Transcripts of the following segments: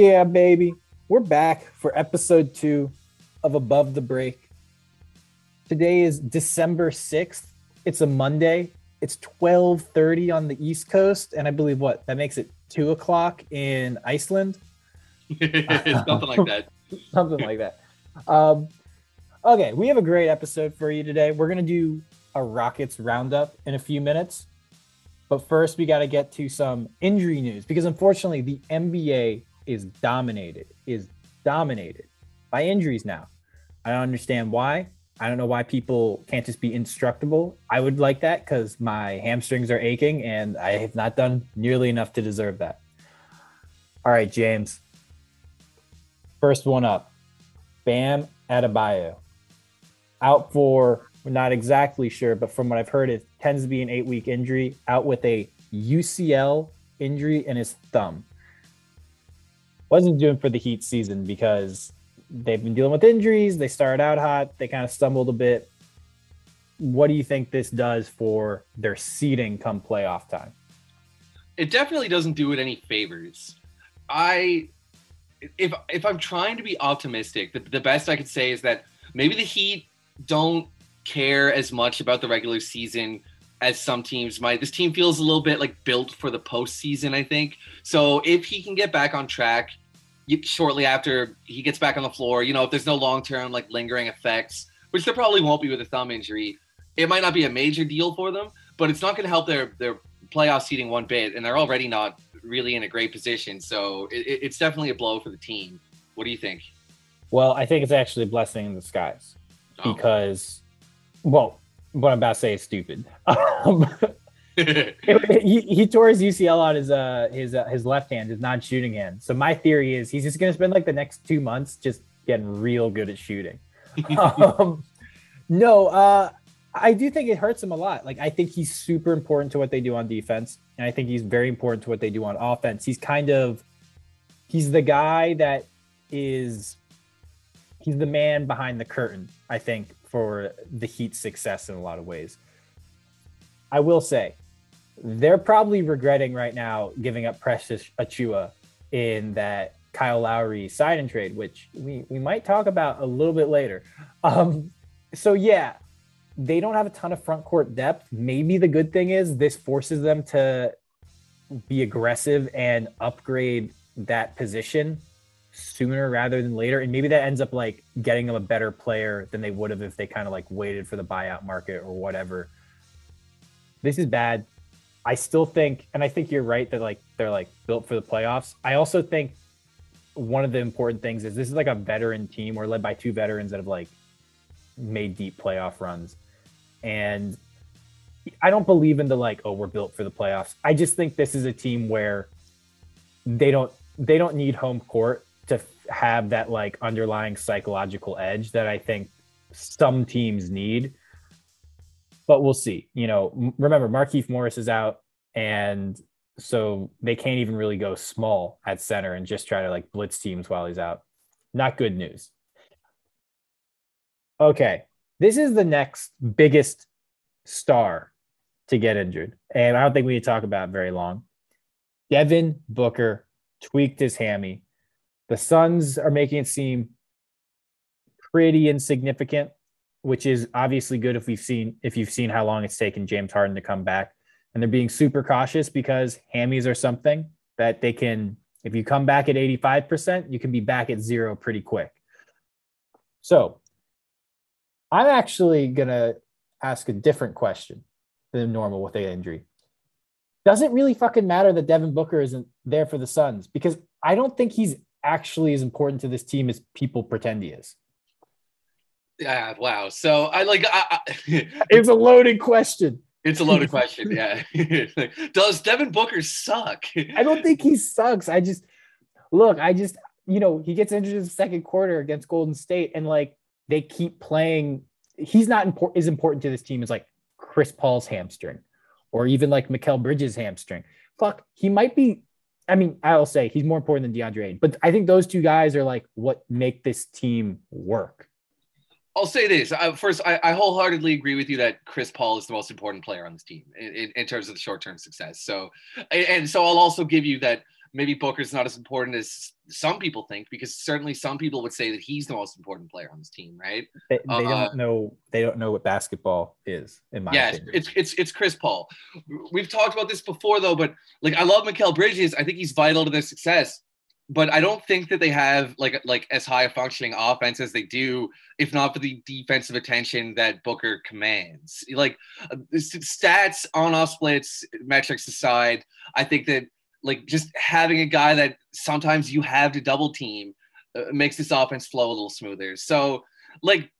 yeah, baby. We're back for episode two of Above the Break. Today is December 6th. It's a Monday. It's 12:30 on the East Coast, and I believe what that makes it two o'clock in Iceland. Something like that. Something like that. Um, okay, we have a great episode for you today. We're gonna do a Rockets roundup in a few minutes. But first, we got to get to some injury news because unfortunately, the NBA is dominated, is dominated by injuries now. I don't understand why. I don't know why people can't just be instructable. I would like that because my hamstrings are aching and I have not done nearly enough to deserve that. All right, James. First one up Bam Adebayo. Out for, we're not exactly sure, but from what I've heard, it tends to be an eight week injury, out with a UCL injury in his thumb. Wasn't doing for the Heat season because they've been dealing with injuries. They started out hot, they kind of stumbled a bit. What do you think this does for their seeding come playoff time? It definitely doesn't do it any favors. I if if I'm trying to be optimistic, the, the best I could say is that maybe the Heat don't care as much about the regular season as some teams might. This team feels a little bit like built for the postseason, I think. So if he can get back on track shortly after he gets back on the floor, you know, if there's no long term like lingering effects, which there probably won't be with a thumb injury, it might not be a major deal for them, but it's not going to help their their playoff seeding one bit, and they're already not really in a great position. So it, it's definitely a blow for the team. What do you think? Well, I think it's actually a blessing in disguise oh. because, well, what I'm about to say is stupid. Um, he, he tore his UCL on his uh his uh, his left hand, his non-shooting hand. So my theory is he's just gonna spend like the next two months just getting real good at shooting. um, no, uh, I do think it hurts him a lot. Like I think he's super important to what they do on defense, and I think he's very important to what they do on offense. He's kind of he's the guy that is he's the man behind the curtain. I think for the Heat's success in a lot of ways. I will say they're probably regretting right now giving up Precious Achiuwa in that Kyle Lowry sign and trade, which we, we might talk about a little bit later. Um, so yeah, they don't have a ton of front court depth. Maybe the good thing is this forces them to be aggressive and upgrade that position sooner rather than later. And maybe that ends up like getting them a better player than they would have if they kind of like waited for the buyout market or whatever. This is bad. I still think, and I think you're right that like they're like built for the playoffs. I also think one of the important things is this is like a veteran team. We're led by two veterans that have like made deep playoff runs. And I don't believe in the like, oh, we're built for the playoffs. I just think this is a team where they don't they don't need home court to have that like underlying psychological edge that I think some teams need but we'll see. You know, remember Markieff Morris is out, and so they can't even really go small at center and just try to like blitz teams while he's out. Not good news. Okay, this is the next biggest star to get injured, and I don't think we need to talk about very long. Devin Booker tweaked his hammy. The Suns are making it seem pretty insignificant which is obviously good if we've seen if you've seen how long it's taken James Harden to come back. And they're being super cautious because hammies are something that they can if you come back at 85%, you can be back at zero pretty quick. So I'm actually gonna ask a different question than normal with a injury. Does it really fucking matter that Devin Booker isn't there for the Suns? Because I don't think he's actually as important to this team as people pretend he is. Yeah, wow. So I like. I, I, it's a loaded question. It's a loaded question. Yeah. Does Devin Booker suck? I don't think he sucks. I just look. I just you know he gets injured in the second quarter against Golden State, and like they keep playing. He's not important as important to this team as like Chris Paul's hamstring, or even like Mikal Bridges' hamstring. Fuck, he might be. I mean, I'll say he's more important than DeAndre, Ayton, but I think those two guys are like what make this team work. I'll say this. I, first, I, I, wholeheartedly agree with you that Chris Paul is the most important player on this team in, in, in terms of the short term success. So, and, and, so I'll also give you that maybe Booker's not as important as some people think, because certainly some people would say that he's the most important player on this team, right? They, they uh, don't know. They don't know what basketball is. In my yeah, opinion. it's it's it's Chris Paul. We've talked about this before, though, but like I love Mikal Bridges. I think he's vital to their success but I don't think that they have like like as high a functioning offense as they do, if not for the defensive attention that Booker commands. Like uh, stats on off splits, metrics aside, I think that like just having a guy that sometimes you have to double team uh, makes this offense flow a little smoother. So like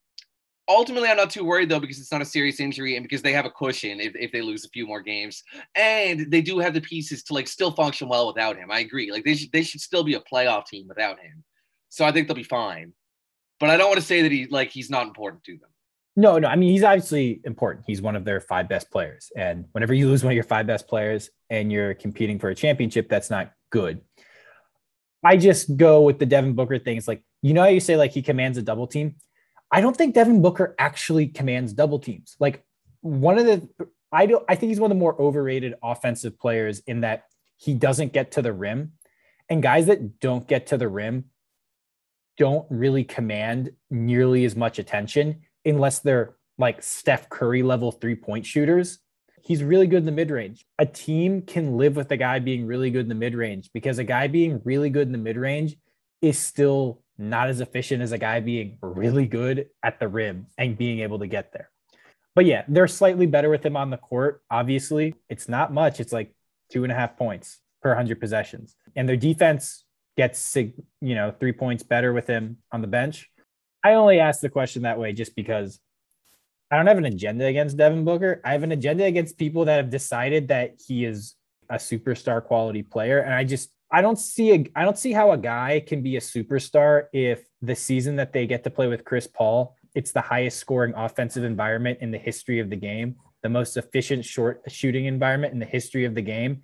ultimately, I'm not too worried though because it's not a serious injury and because they have a cushion if, if they lose a few more games, and they do have the pieces to like still function well without him. I agree. Like they should they should still be a playoff team without him. So I think they'll be fine. But I don't want to say that he like he's not important to them. No, no. I mean, he's obviously important. He's one of their five best players. And whenever you lose one of your five best players and you're competing for a championship, that's not good. I just go with the Devin Booker thing. It's like, you know how you say like he commands a double team? I don't think Devin Booker actually commands double teams. Like one of the I don't I think he's one of the more overrated offensive players in that he doesn't get to the rim. And guys that don't get to the rim don't really command nearly as much attention unless they're like Steph Curry level three-point shooters. He's really good in the mid-range. A team can live with a guy being really good in the mid-range because a guy being really good in the mid-range is still not as efficient as a guy being really good at the rim and being able to get there. But yeah, they're slightly better with him on the court. Obviously, it's not much. It's like two and a half points per 100 possessions. And their defense gets, you know, three points better with him on the bench. I only ask the question that way just because I don't have an agenda against Devin Booker. I have an agenda against people that have decided that he is a superstar quality player. And I just, I don't see a I don't see how a guy can be a superstar if the season that they get to play with Chris Paul, it's the highest scoring offensive environment in the history of the game, the most efficient short shooting environment in the history of the game,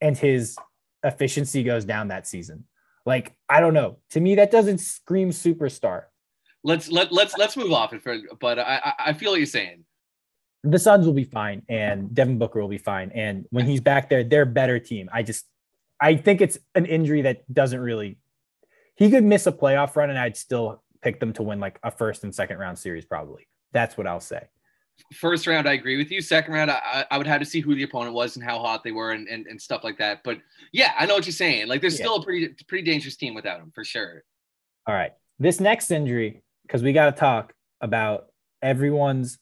and his efficiency goes down that season. Like I don't know. To me, that doesn't scream superstar. Let's let let's let's move off it for. But I I feel what you're saying. The Suns will be fine, and Devin Booker will be fine, and when he's back there, they're a better team. I just I think it's an injury that doesn't really. He could miss a playoff run, and I'd still pick them to win like a first and second round series, probably. That's what I'll say. First round, I agree with you. Second round, I, I would have to see who the opponent was and how hot they were and, and, and stuff like that. But yeah, I know what you're saying. Like, there's yeah. still a pretty pretty dangerous team without him for sure. All right, this next injury, because we got to talk about everyone's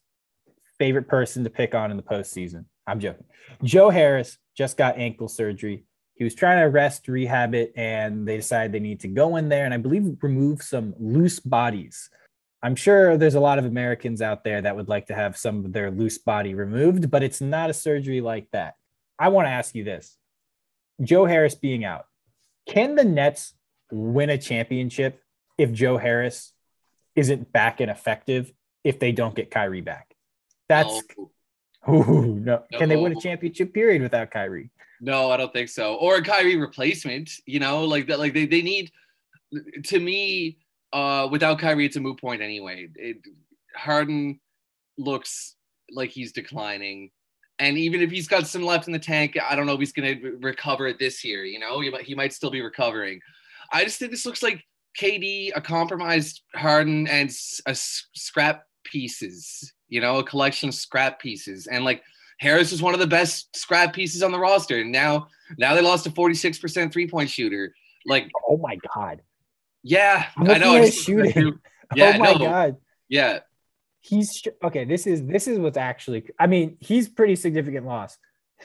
favorite person to pick on in the postseason. I'm joking. Joe Harris just got ankle surgery he was trying to rest, rehab it, and they decided they need to go in there and I believe remove some loose bodies. I'm sure there's a lot of Americans out there that would like to have some of their loose body removed, but it's not a surgery like that. I want to ask you this Joe Harris being out, can the Nets win a championship if Joe Harris isn't back and effective if they don't get Kyrie back? That's. No. Ooh, no. no. Can they win a championship period without Kyrie? No, I don't think so. Or a Kyrie replacement, you know, like that. Like they, they need. To me, uh, without Kyrie, it's a moot point anyway. It, Harden looks like he's declining, and even if he's got some left in the tank, I don't know if he's going to recover it this year. You know, he might, he might still be recovering. I just think this looks like KD, a compromised Harden, and a scrap pieces. You know, a collection of scrap pieces, and like Harris is one of the best scrap pieces on the roster. And now, now they lost a 46% three point shooter. Like, oh my God. Yeah. I know. shooting. Yeah, oh my no. God. Yeah. He's okay. This is, this is what's actually, I mean, he's pretty significant loss.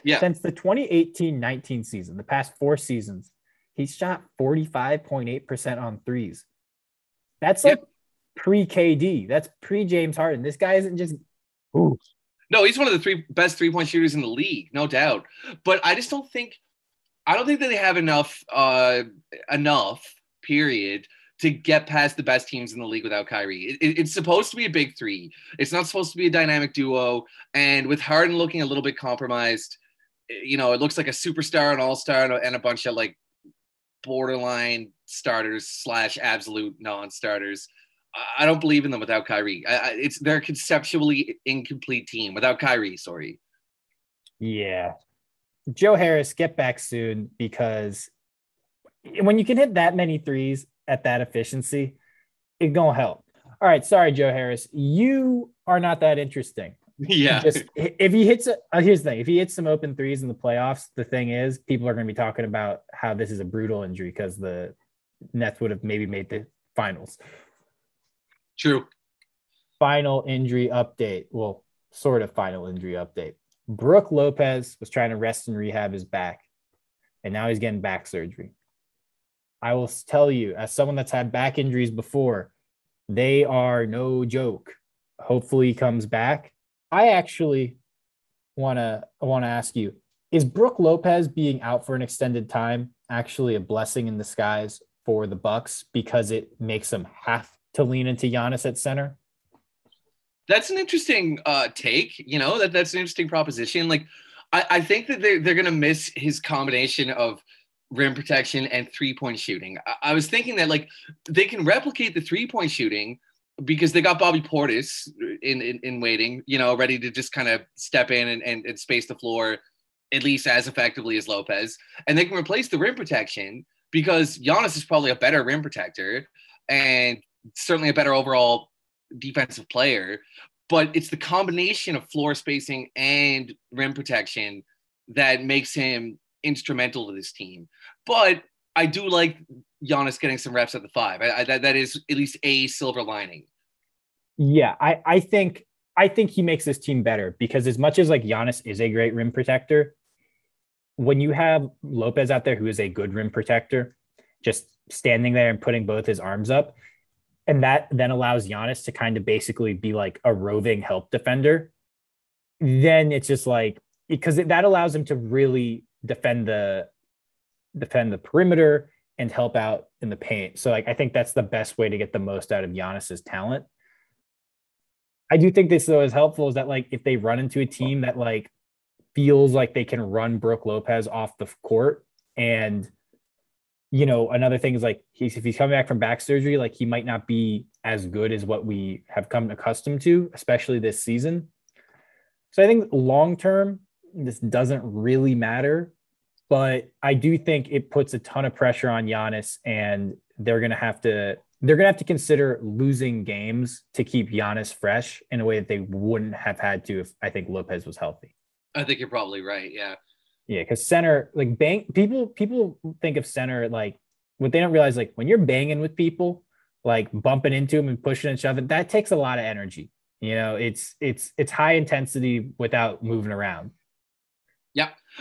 Yeah. Since the 2018 19 season, the past four seasons, he's shot 45.8% on threes. That's like pre KD. That's pre James Harden. This guy isn't just, ooh, no, he's one of the three best three point shooters in the league, no doubt. But I just don't think, I don't think that they have enough, uh, enough period to get past the best teams in the league without Kyrie. It, it's supposed to be a big three. It's not supposed to be a dynamic duo. And with Harden looking a little bit compromised, you know, it looks like a superstar, an all star, and a bunch of like borderline starters slash absolute non starters. I don't believe in them without Kyrie. I, it's they're a conceptually incomplete team without Kyrie. Sorry. Yeah, Joe Harris, get back soon because when you can hit that many threes at that efficiency, it gonna help. All right, sorry, Joe Harris, you are not that interesting. Yeah. Just if he hits a, uh, here's the thing: if he hits some open threes in the playoffs, the thing is, people are going to be talking about how this is a brutal injury because the Nets would have maybe made the finals. True. Final injury update. Well, sort of final injury update. Brook Lopez was trying to rest and rehab his back, and now he's getting back surgery. I will tell you, as someone that's had back injuries before, they are no joke. Hopefully, he comes back. I actually want to want to ask you: Is Brook Lopez being out for an extended time actually a blessing in disguise for the Bucks because it makes them have to lean into Giannis at center? That's an interesting uh, take. You know that that's an interesting proposition. Like, I, I think that they're they're gonna miss his combination of rim protection and three point shooting. I, I was thinking that like they can replicate the three point shooting because they got Bobby Portis in, in, in waiting, you know, ready to just kind of step in and, and, and space the floor at least as effectively as Lopez. And they can replace the rim protection because Giannis is probably a better rim protector and certainly a better overall defensive player. But it's the combination of floor spacing and rim protection that makes him instrumental to this team. But I do like Giannis getting some reps at the five. I, I, that, that is at least a silver lining. Yeah, I, I think I think he makes this team better because as much as like Giannis is a great rim protector, when you have Lopez out there who is a good rim protector, just standing there and putting both his arms up, and that then allows Giannis to kind of basically be like a roving help defender, then it's just like because that allows him to really defend the defend the perimeter and help out in the paint. So like I think that's the best way to get the most out of Giannis's talent. I do think this though is helpful is that like if they run into a team that like feels like they can run Brook Lopez off the court and you know another thing is like he's if he's coming back from back surgery like he might not be as good as what we have come accustomed to especially this season. So I think long term this doesn't really matter but I do think it puts a ton of pressure on Giannis, and they're gonna have to they're gonna have to consider losing games to keep Giannis fresh in a way that they wouldn't have had to if I think Lopez was healthy. I think you're probably right. Yeah. Yeah, because center like bang people people think of center like what they don't realize like when you're banging with people like bumping into them and pushing and shoving that takes a lot of energy. You know, it's it's it's high intensity without moving around.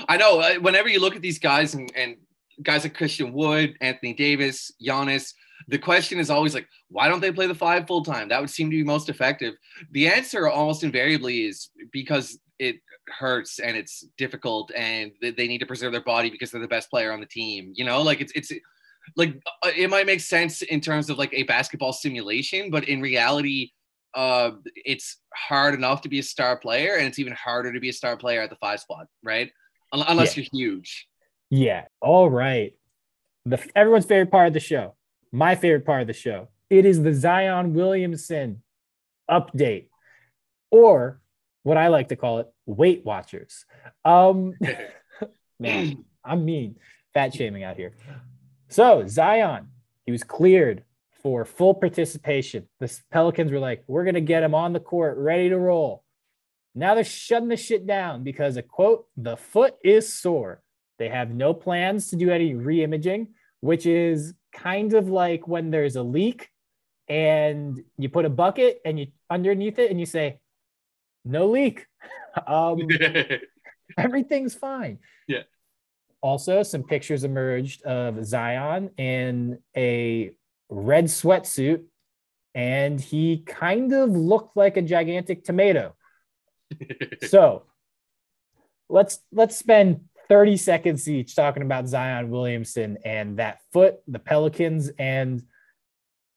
I know. Uh, whenever you look at these guys and, and guys like Christian Wood, Anthony Davis, Giannis, the question is always like, why don't they play the five full time? That would seem to be most effective. The answer almost invariably is because it hurts and it's difficult and they need to preserve their body because they're the best player on the team. You know, like it's it's like uh, it might make sense in terms of like a basketball simulation, but in reality, uh, it's hard enough to be a star player, and it's even harder to be a star player at the five spot, right? Unless yeah. you're huge. Yeah. All right. The everyone's favorite part of the show, my favorite part of the show. It is the Zion Williamson update, or what I like to call it, Weight Watchers. Um, man, I'm mean, fat shaming out here. So Zion, he was cleared for full participation. The Pelicans were like, we're going to get him on the court, ready to roll. Now they're shutting the shit down because a quote, the foot is sore. They have no plans to do any re-imaging, which is kind of like when there's a leak and you put a bucket and you underneath it and you say, no leak. um, everything's fine. Yeah. Also, some pictures emerged of Zion in a red sweatsuit, and he kind of looked like a gigantic tomato. so let's let's spend 30 seconds each talking about Zion Williamson and that foot, the Pelicans, and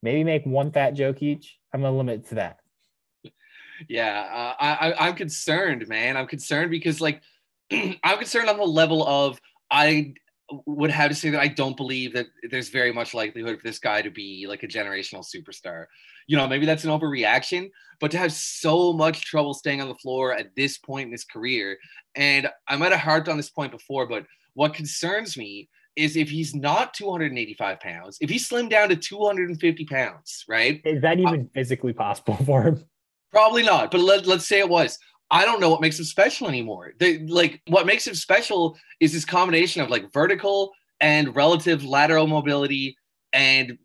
maybe make one fat joke each. I'm gonna limit to that. Yeah, uh, I, I I'm concerned, man. I'm concerned because like I'm concerned on the level of I would have to say that I don't believe that there's very much likelihood for this guy to be like a generational superstar. You know, maybe that's an overreaction, but to have so much trouble staying on the floor at this point in his career, and I might have harped on this point before, but what concerns me is if he's not 285 pounds, if he slimmed down to 250 pounds, right? Is that even uh, physically possible for him? Probably not, but let, let's say it was. I don't know what makes him special anymore. They, like what makes him special is this combination of like vertical and relative lateral mobility and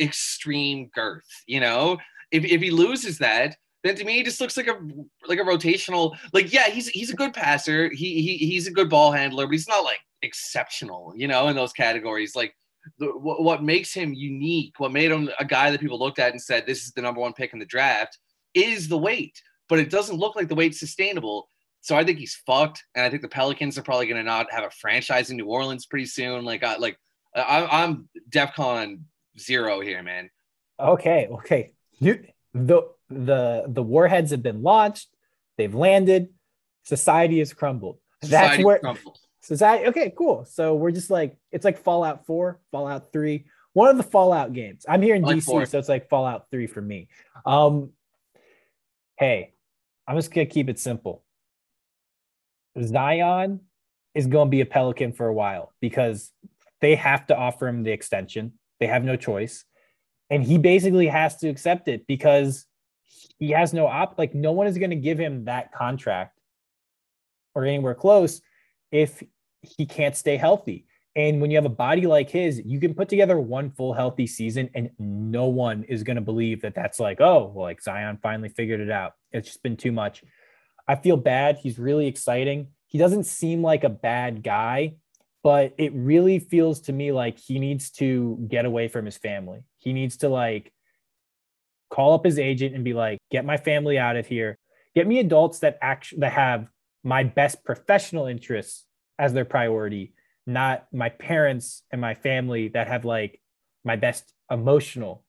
extreme girth. You know, if, if he loses that, then to me he just looks like a like a rotational. Like yeah, he's he's a good passer. He he he's a good ball handler, but he's not like exceptional. You know, in those categories, like. The, what, what makes him unique, what made him a guy that people looked at and said, this is the number one pick in the draft, is the weight but it doesn't look like the weight's sustainable. So I think he's fucked, and I think the Pelicans are probably going to not have a franchise in New Orleans pretty soon. Like, I, like I, I'm DefCon zero here, man. Okay, okay. You, the the the warheads have been launched. They've landed. Society has crumbled. Society That's where crumbled. society. Okay, cool. So we're just like it's like Fallout Four, Fallout Three, one of the Fallout games. I'm here in like DC, four. so it's like Fallout Three for me. Um, hey, I'm just gonna keep it simple. Zion is going to be a Pelican for a while because they have to offer him the extension. They have no choice. And he basically has to accept it because he has no op. Like, no one is going to give him that contract or anywhere close if he can't stay healthy. And when you have a body like his, you can put together one full healthy season, and no one is going to believe that that's like, oh, well, like Zion finally figured it out. It's just been too much. I feel bad. He's really exciting. He doesn't seem like a bad guy, but it really feels to me like he needs to get away from his family. He needs to like call up his agent and be like, get my family out of here. Get me adults that actually that have my best professional interests as their priority not my parents and my family that have like my best emotional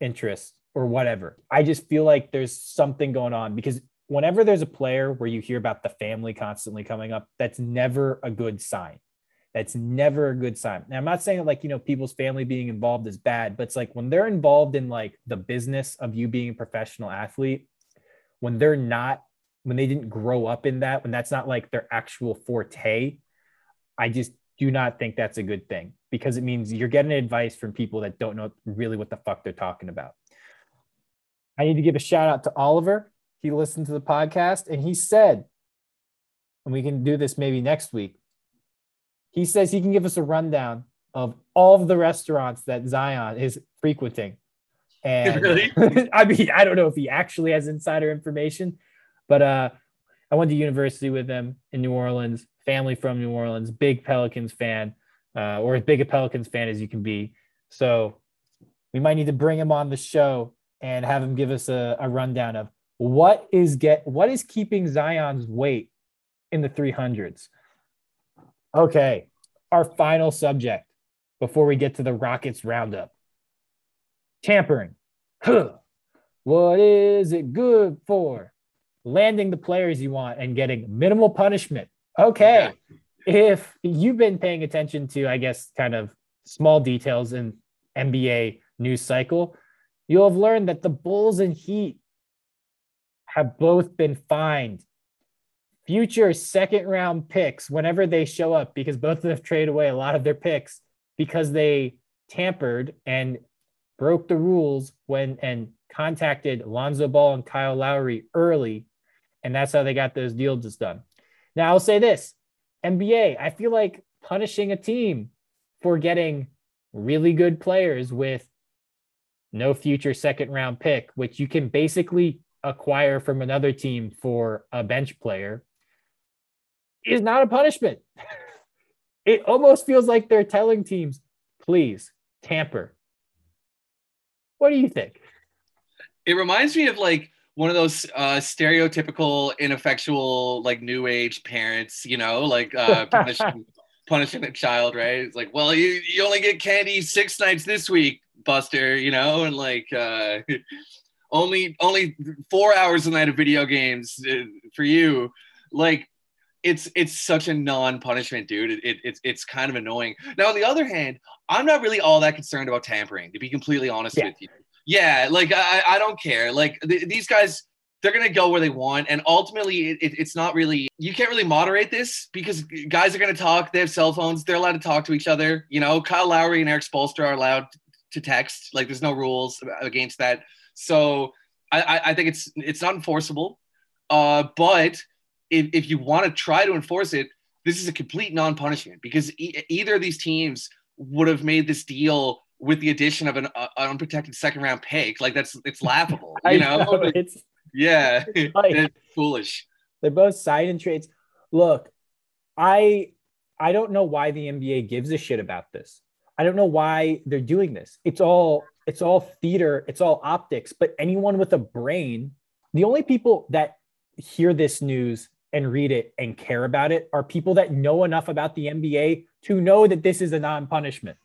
interests or whatever. I just feel like there's something going on because whenever there's a player where you hear about the family constantly coming up, that's never a good sign. That's never a good sign. And I'm not saying like, you know, people's family being involved is bad, but it's like when they're involved in like the business of you being a professional athlete, when they're not, when they didn't grow up in that, when that's not like their actual forte, I just do not think that's a good thing because it means you're getting advice from people that don't know really what the fuck they're talking about. I need to give a shout out to Oliver. He listened to the podcast and he said, and we can do this maybe next week. He says he can give us a rundown of all of the restaurants that Zion is frequenting. And really? I mean, I don't know if he actually has insider information, but uh, I went to university with him in New Orleans family from New Orleans, big Pelicans fan, uh, or as big a Pelicans fan as you can be. So we might need to bring him on the show and have him give us a, a rundown of what is get what is keeping Zion's weight in the 300s. Okay, our final subject before we get to the Rockets roundup. Tampering. What is it good for? Landing the players you want and getting minimal punishment Okay. If you've been paying attention to, I guess, kind of small details in NBA news cycle, you'll have learned that the Bulls and Heat have both been fined future second round picks whenever they show up because both of them have traded away a lot of their picks because they tampered and broke the rules when and contacted Lonzo Ball and Kyle Lowry early. And that's how they got those deals just done. Now, I'll say this NBA, I feel like punishing a team for getting really good players with no future second round pick, which you can basically acquire from another team for a bench player, is not a punishment. it almost feels like they're telling teams, please tamper. What do you think? It reminds me of like one of those uh, stereotypical ineffectual like new age parents, you know, like uh, punishing punishing a child, right? It's like, well, you you only get candy six nights this week, Buster, you know, and like uh, only only four hours a night of video games uh, for you, like. It's it's such a non-punishment, dude. It, it, it's it's kind of annoying. Now, on the other hand, I'm not really all that concerned about tampering, to be completely honest yeah. with you. Yeah, like I, I don't care. Like th- these guys, they're gonna go where they want, and ultimately, it, it, it's not really you can't really moderate this because guys are gonna talk. They have cell phones. They're allowed to talk to each other. You know, Kyle Lowry and Erik Spoelstra are allowed to text. Like, there's no rules against that. So I, I think it's it's not enforceable. Uh, but if, if you want to try to enforce it, this is a complete non-punishment because e- either of these teams would have made this deal with the addition of an, uh, unprotected second round pick. Like that's it's laughable, you know? know it's yeah, it's, like, it's foolish. They're both sign and trades. Look, I I don't know why the NBA gives a shit about this. I don't know why they're doing this. It's all it's all theater, it's all optics, but anyone with a brain, the only people that hear this news and read it and care about it are people that know enough about the NBA to know that this is a non-punishment.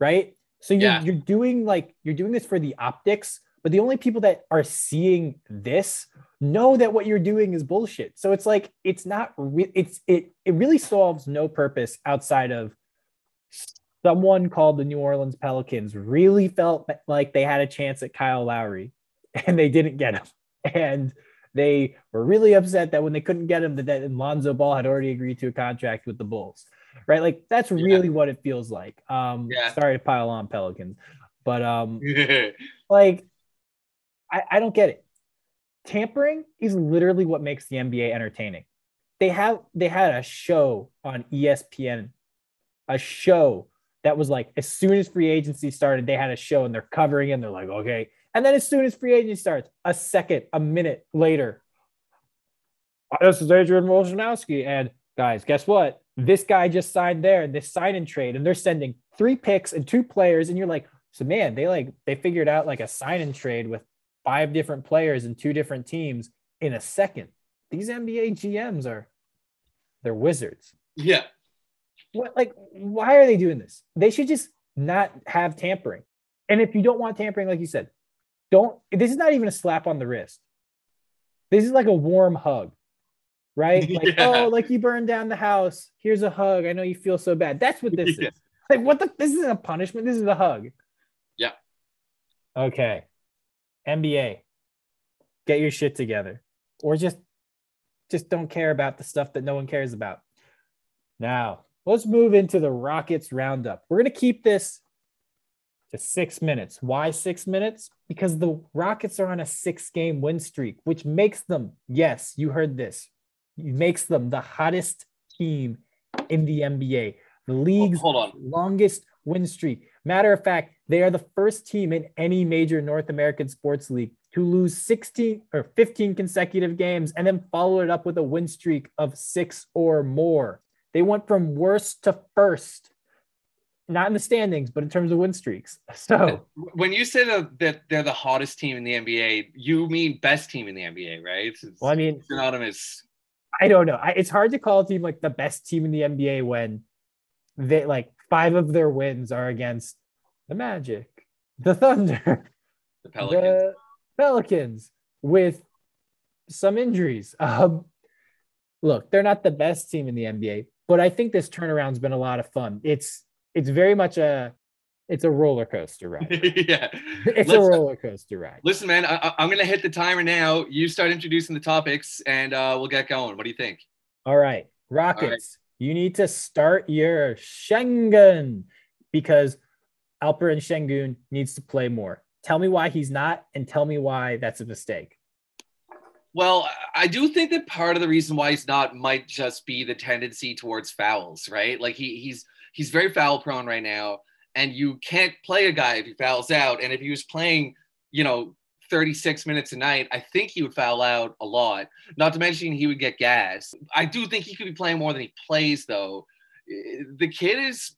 Right? So you're, yeah. you're doing like you're doing this for the optics, but the only people that are seeing this know that what you're doing is bullshit. So it's like it's not re- it's it it really solves no purpose outside of someone called the New Orleans Pelicans really felt like they had a chance at Kyle Lowry and they didn't get him. And they were really upset that when they couldn't get him, that, that Lonzo Ball had already agreed to a contract with the Bulls right? Like that's yeah. really what it feels like. Um, yeah. sorry to pile on Pelicans, but um, like I, I don't get it. Tampering is literally what makes the NBA entertaining. They have they had a show on ESPN, a show that was like as soon as free agency started, they had a show and they're covering it and they're like, okay. And then as soon as free agency starts, a second, a minute later, this is Adrian Wojnarowski. And guys, guess what? this guy just signed there, this sign and trade, and they're sending three picks and two players, and you're like, so man, they like they figured out like a sign and trade with five different players and two different teams in a second. These NBA GMs are they're wizards. Yeah. What like why are they doing this? They should just not have tampering. And if you don't want tampering, like you said, don't this is not even a slap on the wrist. This is like a warm hug right? Like, yeah. oh, like you burned down the house. Here's a hug. I know you feel so bad. That's what this yeah. is. Like, what the? This isn't a punishment. This is a hug. Yeah. Okay. NBA, get your shit together, or just, just don't care about the stuff that no one cares about. Now, let's move into the Rockets roundup. We're gonna keep this to six minutes. Why six minutes? Because the Rockets are on a six game win streak, which makes them, yes, you heard this, makes them the hottest team in the NBA. The league's hold on. longest win streak. Matter of fact, they are the first team in any major North American sports league to lose 16 or 15 consecutive games and then follow it up with a win streak of six or more. They went from worst to first, not in the standings, but in terms of win streaks. So when you say that they're the hottest team in the NBA, you mean best team in the NBA, right? It's, well, I mean, synonymous I don't know. I, it's hard to call a team like the best team in the NBA when they like five of their wins are against the Magic, the Thunder, the Pelicans, the Pelicans with some injuries. Um, look, they're not the best team in the NBA, but I think this turnaround's been a lot of fun. It's it's very much a it's a roller coaster ride. yeah, it's Let's, a roller coaster ride. Listen, man, I, am gonna hit the timer now. You start introducing the topics, and uh, we'll get going. What do you think? All right, Rockets. All right. You need to start your Sengun because Alperen Sengun needs to play more. Tell me why he's not, and tell me why that's a mistake. Well, I do think that part of the reason why he's not might just be the tendency towards fouls, right? Like he he's he's very foul prone right now and you can't play a guy if he fouls out. And if he was playing, you know, 36 minutes a night, I think he would foul out a lot. Not to mention he would get gas. I do think he could be playing more than he plays, though. The kid is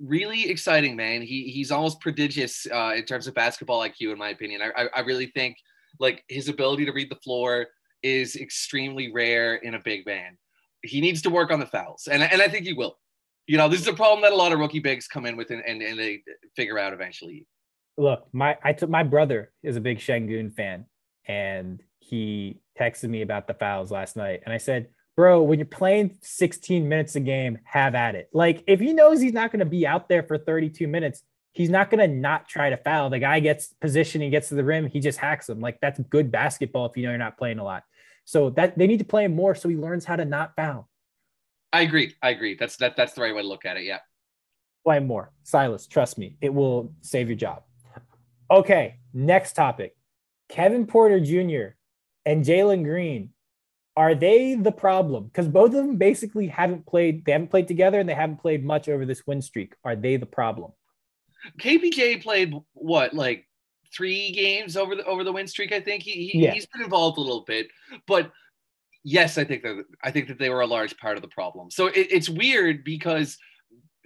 really exciting, man. He he's almost prodigious uh, in terms of basketball IQ, in my opinion. I, I, I really think like his ability to read the floor is extremely rare in a big man. He needs to work on the fouls, and and I think he will you know, this is a problem that a lot of rookie bigs come in with and, and, and they figure out eventually. Look, my I took my brother is a big Sengun fan, and he texted me about the fouls last night, and I said, "Bro, when you're playing 16 minutes a game, have at it. Like if he knows he's not going to be out there for 32 minutes, He's not going to not try to foul. The guy gets position, he gets to the rim, he just hacks him. Like that's good basketball if you know you're not playing a lot. So that they need to play him more so he learns how to not foul. I agree. I agree. That's that. That's the right way to look at it. Yeah. Play more, Silas. Trust me, it will save your job. Okay, next topic. Kevin Porter Jr. and Jalen Green are they the problem? Because both of them basically haven't played, they haven't played together and they haven't played much over this win streak. Are they the problem? KPJ played what, like three games over the over the win streak, I think. He, he yeah. he's been involved a little bit. But yes, I think that I think that they were a large part of the problem. So it, it's weird because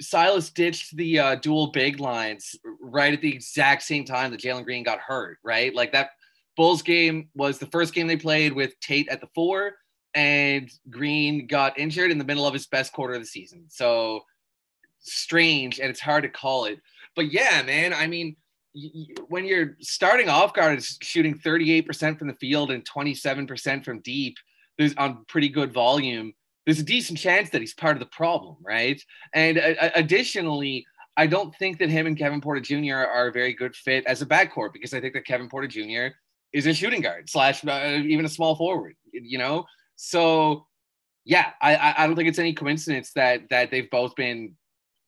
Silas ditched the uh, dual big lines right at the exact same time that Jalen Green got hurt, right? Like that Bulls game was the first game they played with Tate at the four and Green got injured in the middle of his best quarter of the season. So strange, and it's hard to call it. But yeah, man, I mean, when you're starting off guard is shooting 38% from the field and 27% from deep, on pretty good volume. There's a decent chance that he's part of the problem, right? And uh, additionally, I don't think that him and Kevin Porter Jr. are a very good fit as a backcourt because I think that Kevin Porter Jr. is a shooting guard slash uh, even a small forward, you know. So yeah, I I don't think it's any coincidence that that they've both been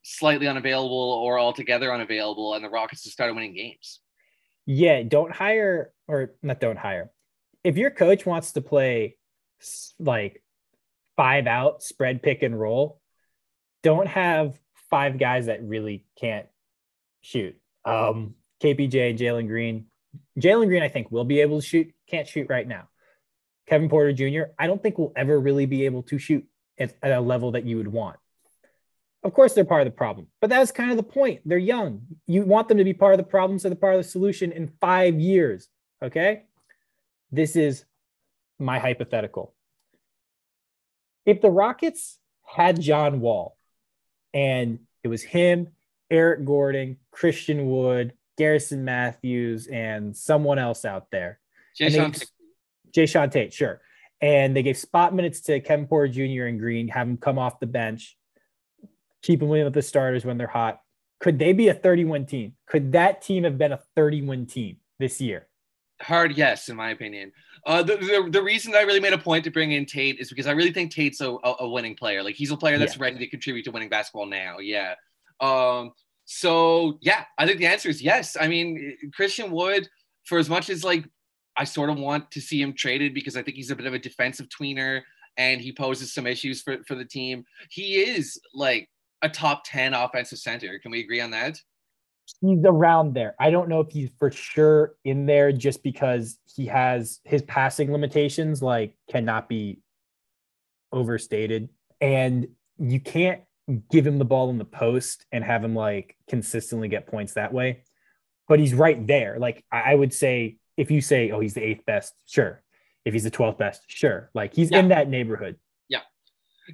slightly unavailable or altogether unavailable, and the Rockets just started winning games. Yeah, don't hire or not don't hire. If your coach wants to play like five out spread pick and roll, don't have five guys that really can't shoot. Um, KPJ, Jalen Green. Jalen Green, I think, will be able to shoot. Can't shoot right now. Kevin Porter Jr., I don't think will ever really be able to shoot at, at a level that you would want. Of course, they're part of the problem, but that's kind of the point. They're young. You want them to be part of the problem, so they're part of the solution in five years. Okay. This is my hypothetical. If the Rockets had John Wall and it was him, Eric Gordon, Christian Wood, Garrison Matthews, and someone else out there. Jason Jae'Sean Tate, sure. And they gave spot minutes to Kevin Porter Jr. and Green, have them come off the bench, keep him with the starters when they're hot. Could they be a 31 team? Could that team have been a 31 team this year? Hard yes, in my opinion. Uh, the, the, the reason I really made a point to bring in Tate is because I really think Tate's a, a winning player. Like he's a player that's yeah. ready to contribute to winning basketball now. Yeah. Um, so yeah, I think the answer is yes. I mean, Christian Wood, for as much as like I sort of want to see him traded because I think he's a bit of a defensive tweener and he poses some issues for, for the team. He is like a top 10 offensive center. Can we agree on that? He's around there. I don't know if he's for sure in there just because he has his passing limitations, like, cannot be overstated. And you can't give him the ball in the post and have him like consistently get points that way. But he's right there. Like, I would say if you say, oh, he's the eighth best, sure. If he's the 12th best, sure. Like he's yeah. in that neighborhood. Yeah.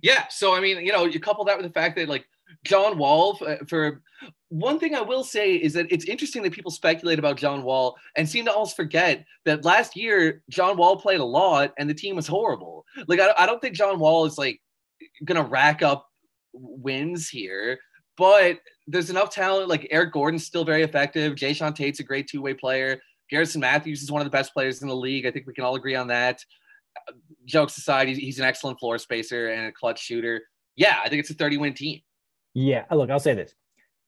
Yeah. So, I mean, you know, you couple that with the fact that like John Wall, uh, for one thing I will say is that it's interesting that people speculate about John Wall and seem to almost forget that last year John Wall played a lot and the team was horrible. Like, I, don't think John Wall is like to rack up wins here, but there's enough talent. Like Eric Gordon's still very effective. Jae'Sean Tate's a great two way player. Garrison Matthews is one of the best players in the league. I think we can all agree on that. Jokes aside, he's, he's an excellent floor spacer and a clutch shooter. Yeah, I think it's a 30 win team. Yeah, look, I'll say this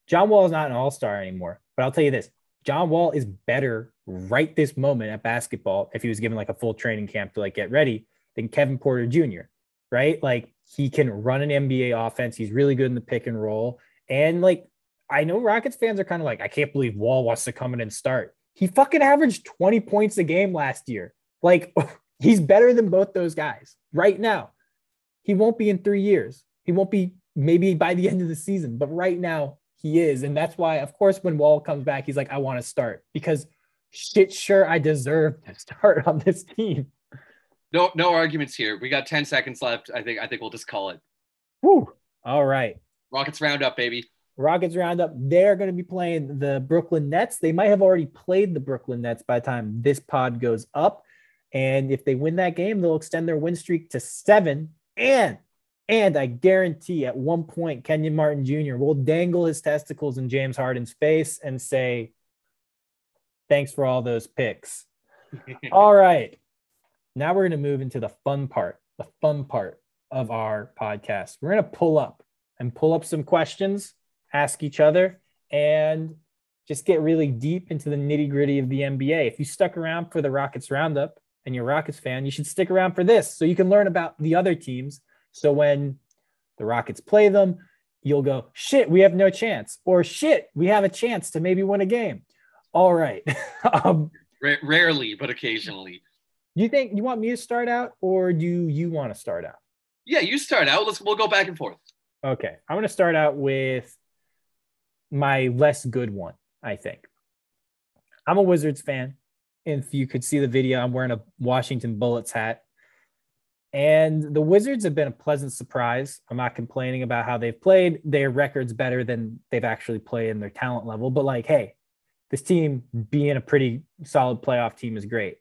John Wall is not an all star anymore, but I'll tell you this John Wall is better right this moment at basketball if he was given like a full training camp to like get ready than Kevin Porter Jr., right? Like he can run an NBA offense. He's really good in the pick and roll. And like, I know Rockets fans are kind of like, I can't believe Wall wants to come in and start. He fucking averaged 20 points a game last year. Like he's better than both those guys right now. He won't be in three years. He won't be maybe by the end of the season, but right now he is. And that's why, of course, when Wall comes back, he's like, I want to start because shit, sure, I deserve to start on this team. No, no arguments here. We got 10 seconds left. I think I think we'll just call it. Woo. All right. Rockets round up, baby. Rockets roundup. They're going to be playing the Brooklyn Nets. They might have already played the Brooklyn Nets by the time this pod goes up. And if they win that game, they'll extend their win streak to seven. And And I guarantee at one point, Kenyon Martin Jr. will dangle his testicles in James Harden's face and say, Thanks for all those picks. all right. Now we're going to move into the fun part, the fun part of our podcast. We're going to pull up and pull up some questions, ask each other, and just get really deep into the nitty gritty of the NBA. If you stuck around for the Rockets Roundup and you're a Rockets fan, you should stick around for this so you can learn about the other teams. So when the Rockets play them, you'll go, shit, we have no chance, or shit, we have a chance to maybe win a game. All right. um, R- rarely, but occasionally. Do you think you want me to start out, or do you want to start out? Yeah, you start out. Let's we'll go back and forth. Okay, I'm going to start out with my less good one. I think I'm a Wizards fan. If you could see the video, I'm wearing a Washington Bullets hat. And the Wizards have been a pleasant surprise. I'm not complaining about how they've played. Their record's better than they've actually played in their talent level. But like, hey, this team being a pretty solid playoff team is great.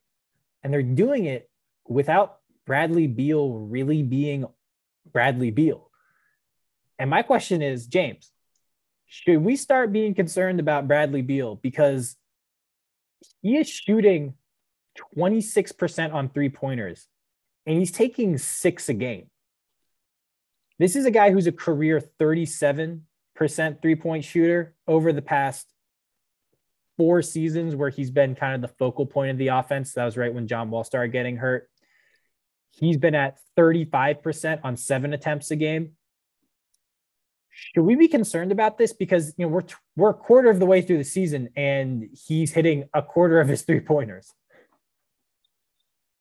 And they're doing it without Bradley Beal really being Bradley Beal. And my question is, James, should we start being concerned about Bradley Beal because he is shooting 26% on three pointers and he's taking six a game. This is a guy who's a career 37% three point shooter over the past four seasons where he's been kind of the focal point of the offense. That was right when John Wall started getting hurt. He's been at 35% on seven attempts a game. Should we be concerned about this? Because you know we're we're a quarter of the way through the season and he's hitting a quarter of his three pointers.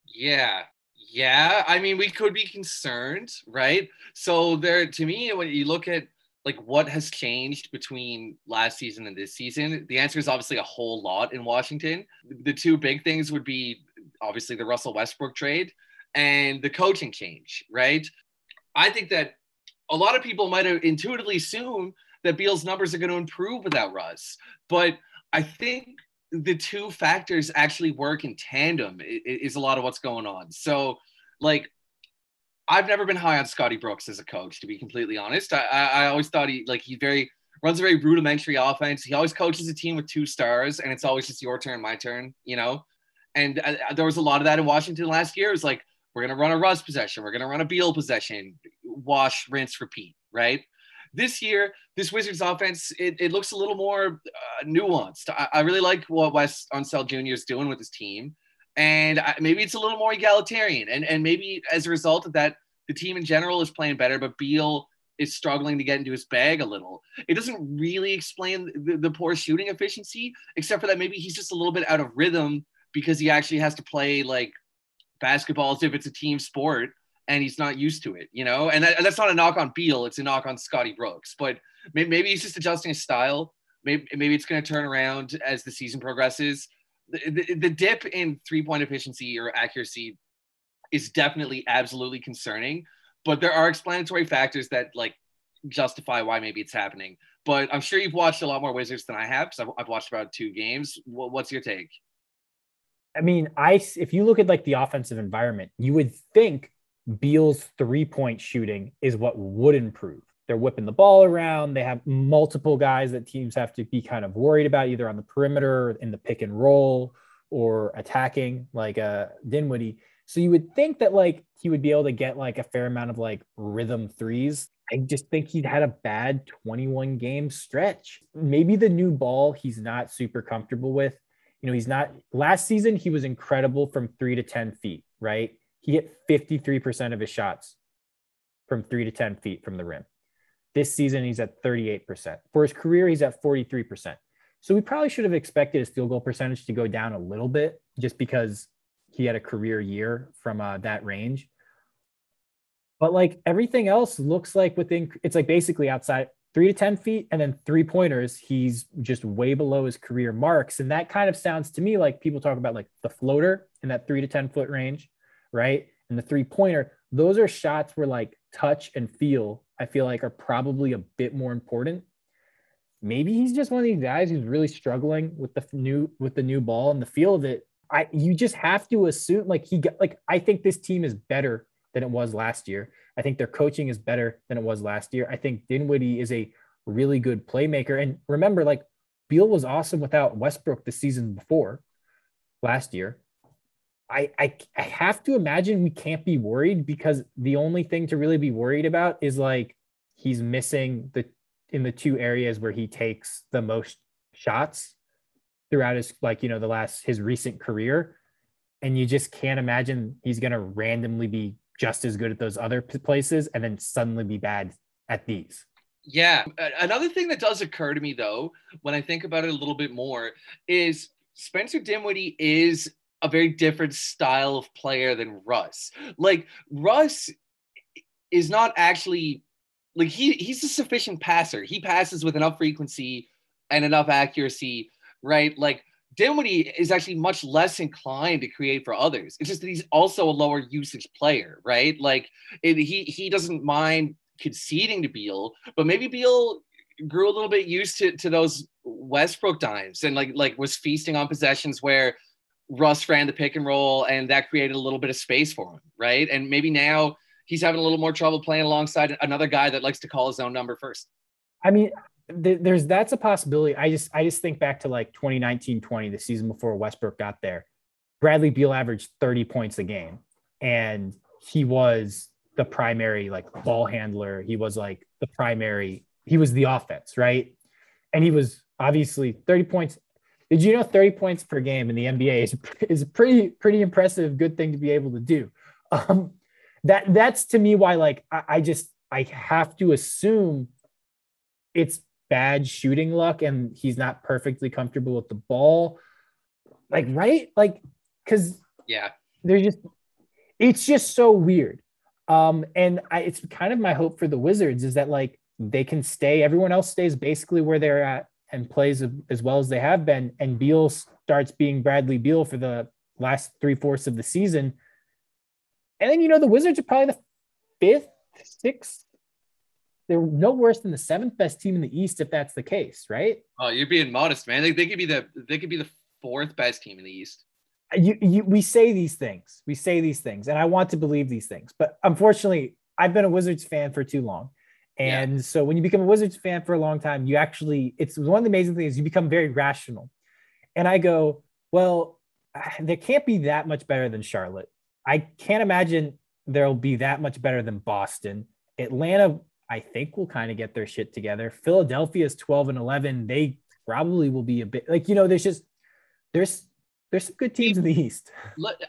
Yeah, yeah, I mean, we could be concerned, right? So there, to me, when you look at like what has changed between last season and this season, the answer is obviously a whole lot in Washington. The two big things would be obviously the Russell Westbrook trade and the coaching change, right? I think that a lot of people might have intuitively assumed that Beal's numbers are going to improve without Russ, but I think the two factors actually work in tandem is a lot of what's going on. So, like, I've never been high on Scotty Brooks as a coach, to be completely honest. I, I, I always thought he like he very runs a very rudimentary offense. He always coaches a team with two stars, and it's always just your turn, my turn, you know. And uh, uh there was a lot of that in Washington last year. It was like we're gonna run a Russ possession, we're gonna run a Beal possession, wash, rinse, repeat, right? This year, this Wizards offense, it, it looks a little more uh, nuanced. I, I, really like what Wes Unseld Jr. is doing with his team. And I, maybe it's a little more egalitarian. And, and maybe as a result of that, the team in general is playing better, but Beal is struggling to get into his bag a little. It doesn't really explain the, the poor shooting efficiency, except for that maybe he's just a little bit out of rhythm because he actually has to play like basketball as if it's a team sport and he's not used to it, you know. And, that, that's not a knock on Beal; it's a knock on Scotty Brooks. But maybe, maybe he's just adjusting his style. Maybe maybe it's going to turn around as the season progresses. The, the, the dip in three point efficiency or accuracy is definitely absolutely concerning. But there are explanatory factors that like justify why maybe it's happening. But I'm sure you've watched a lot more Wizards than I have because I've, I've watched about two games. What's your take? I mean, I if you look at like the offensive environment, you would think Beal's three point shooting is what would improve. They're whipping the ball around. They have multiple guys that teams have to be kind of worried about, either on the perimeter, in the pick and roll, or attacking, like uh, Dinwiddie. So you would think that like he would be able to get like a fair amount of like rhythm threes. I just think he'd had a bad 21 game stretch. Maybe the new ball he's not super comfortable with. You know, he's not last season, he was incredible from three to 10 feet, right? He hit 53% of his shots from three to 10 feet from the rim. This season, he's at 38%. For his career, he's at 43%. So we probably should have expected his field goal percentage to go down a little bit just because he had a career year from uh, that range. But like everything else looks like within, it's like basically outside three to 10 feet and then three pointers, he's just way below his career marks. And that kind of sounds to me like people talk about like the floater in that three to 10 foot range right? And the three pointer, those are shots where like touch and feel, I feel like are probably a bit more important. Maybe he's just one of these guys who's really struggling with the new with the new ball and the feel of it. I you just have to assume like he got like I think this team is better than it was last year. I think their coaching is better than it was last year. I think Dinwiddie is a really good playmaker. And remember, like Beal was awesome without Westbrook the season before last year. I, I, I have to imagine we can't be worried because the only thing to really be worried about is like he's missing the in the two areas where he takes the most shots throughout his like you know the last his recent career. And you just can't imagine he's going to randomly be just as good at those other places and then suddenly be bad at these. Yeah. Another thing that does occur to me though when i think about it a little bit more is spencer dinwiddie is a very different style of player than russ like russ is not actually like he he's a sufficient passer he passes with enough frequency and enough accuracy right? Like Dinwiddie is actually much less inclined to create for others. It's just that he's also a lower usage player, right? Like it, he he doesn't mind conceding to Beal, but maybe Beal grew a little bit used to, to those Westbrook dimes and like like was feasting on possessions where Russ ran the pick and roll and that created a little bit of space for him, right? And maybe now he's having a little more trouble playing alongside another guy that likes to call his own number first. I mean, there's that's a possibility. I just I just think back to like 2019 20, the season before Westbrook got there. Bradley Beal averaged 30 points a game, and he was the primary like ball handler. He was like the primary. He was the offense, right? And he was obviously 30 points. Did you know 30 points per game in the NBA is is a pretty pretty impressive, good thing to be able to do. Um, that that's to me why like I, I just I have to assume it's bad shooting luck and he's not perfectly comfortable with the ball. Like, right? Like, because yeah, they're just it's just so weird. Um, and I, it's kind of my hope for the Wizards is that like they can stay, everyone else stays basically where they're at and plays as well as they have been. And Beal starts being Bradley Beal for the last three fourths of the season. And then, you know, the Wizards are probably the fifth, sixth they're no worse than the seventh best team in the East if that's the case, right? Oh, you're being modest, man. They, they could be the they could be the fourth best team in the East. You, you, we say these things, we say these things, and I want to believe these things, but unfortunately, I've been a Wizards fan for too long. And yeah. so when you become a Wizards fan for a long time, you actually, it's one of the amazing things, you become very rational. And I go, well, there can't be that much better than Charlotte. I can't imagine there'll be that much better than Boston. Atlanta I think will kind of get their shit together. Philadelphia is 12 and 11. They probably will be a bit like, you know, there's just, there's, there's some good teams in the East.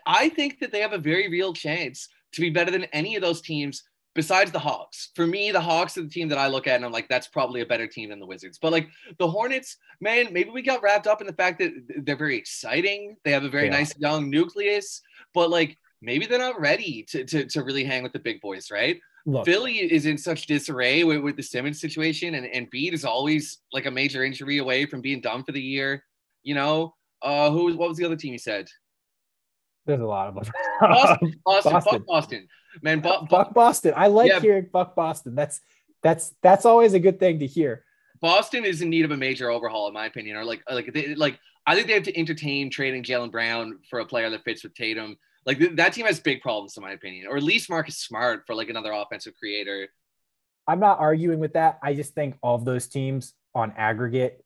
I think that they have a very real chance to be better than any of those teams besides the Hawks. For me, the Hawks are the team that I look at and I'm like, that's probably a better team than the Wizards. But like the Hornets, man, maybe we got wrapped up in the fact that they're very exciting. They have a very yeah. nice young nucleus, but like maybe they're not ready to, to, to really hang with the big boys, right? Look, Philly is in such disarray with, with the Simmons situation, and, and Bede is always like a major injury away from being done for the year. You know, uh, who what was the other team you said? There's a lot of them. Boston, Boston, Boston. Boston. Man, bu- Buck Boston. I like yeah. hearing Buck Boston. That's that's that's always a good thing to hear. Boston is in need of a major overhaul, in my opinion. Or like like they, like I think they have to entertain trading Jaylen Brown for a player that fits with Tatum. Like th- that team has big problems, in my opinion, or at least Marcus Smart for like another offensive creator. I'm not arguing with that. I just think all of those teams on aggregate,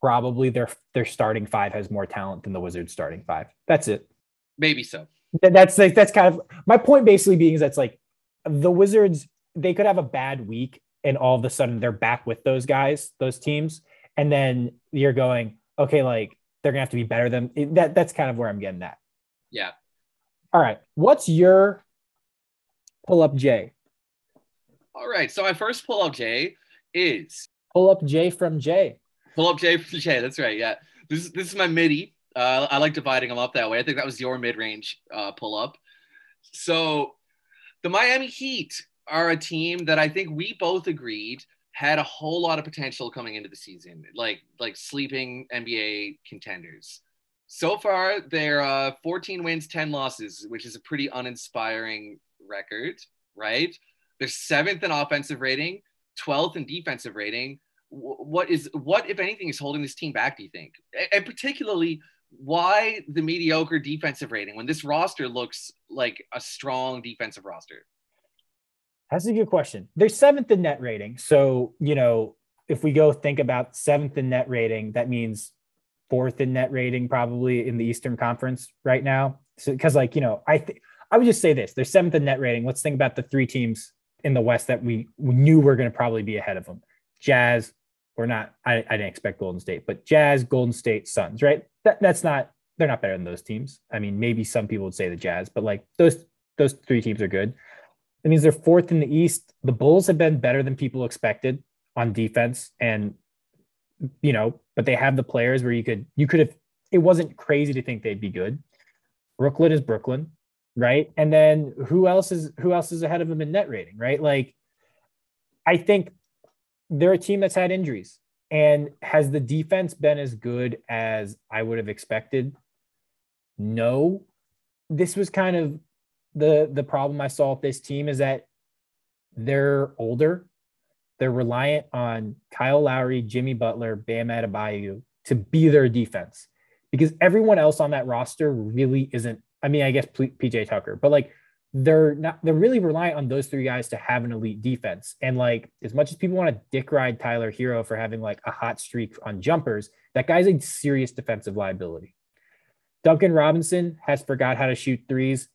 probably their their starting five has more talent than the Wizards starting five. That's it. Maybe so. That's like that's kind of my point. Basically, being is that's like the Wizards. They could have a bad week, and all of a sudden they're back with those guys, those teams, and then you're going, okay, like they're gonna have to be better than that. That's kind of where I'm getting at. Yeah. All right. What's your pull up J? All right. So my first pull up J is pull up J from J. Pull up J from J. That's right. Yeah. This is this is my midi. Uh, I like dividing them up that way. I think that was your mid range uh, pull up. So the Miami Heat are a team that I think we both agreed had a whole lot of potential coming into the season, like like sleeping NBA contenders. So far, they're uh, 14 wins, 10 losses, which is a pretty uninspiring record, right? They're seventh in offensive rating, 12th in defensive rating. What is what, if anything, is holding this team back? Do you think? And particularly, why the mediocre defensive rating when this roster looks like a strong defensive roster? That's a good question. They're seventh in net rating. So, you know, if we go think about seventh in net rating, that means fourth in net rating probably in the Eastern Conference right now. So, because like, you know, I think I would just say this they're seventh in net rating. Let's think about the three teams in the West that we, we knew were going to probably be ahead of them Jazz, or not. I, I didn't expect Golden State, but Jazz, Golden State, Suns, right? That, that's not, they're not better than those teams. I mean, maybe some people would say the Jazz, but like those, those three teams are good. It means they're fourth in the East. The Bulls have been better than people expected on defense. And, you know, but they have the players where you could, you could have, it wasn't crazy to think they'd be good. Brooklyn is Brooklyn right? And then who else is who else is ahead of them in net rating, right? Like I think they're a team that's had injuries. And has the defense been as good as I would have expected? No. This was kind of the the problem I saw with this team is that they're older. They're reliant on Kyle Lowry, Jimmy Butler, Bam Adebayo to be their defense because everyone else on that roster really isn't I mean, I guess PJ Tucker, but like they're not, they're really reliant on those three guys to have an elite defense. And like, as much as people want to dick ride Tyler Herro for having like a hot streak on jumpers, that guy's a serious defensive liability. Duncan Robinson has forgot how to shoot threes.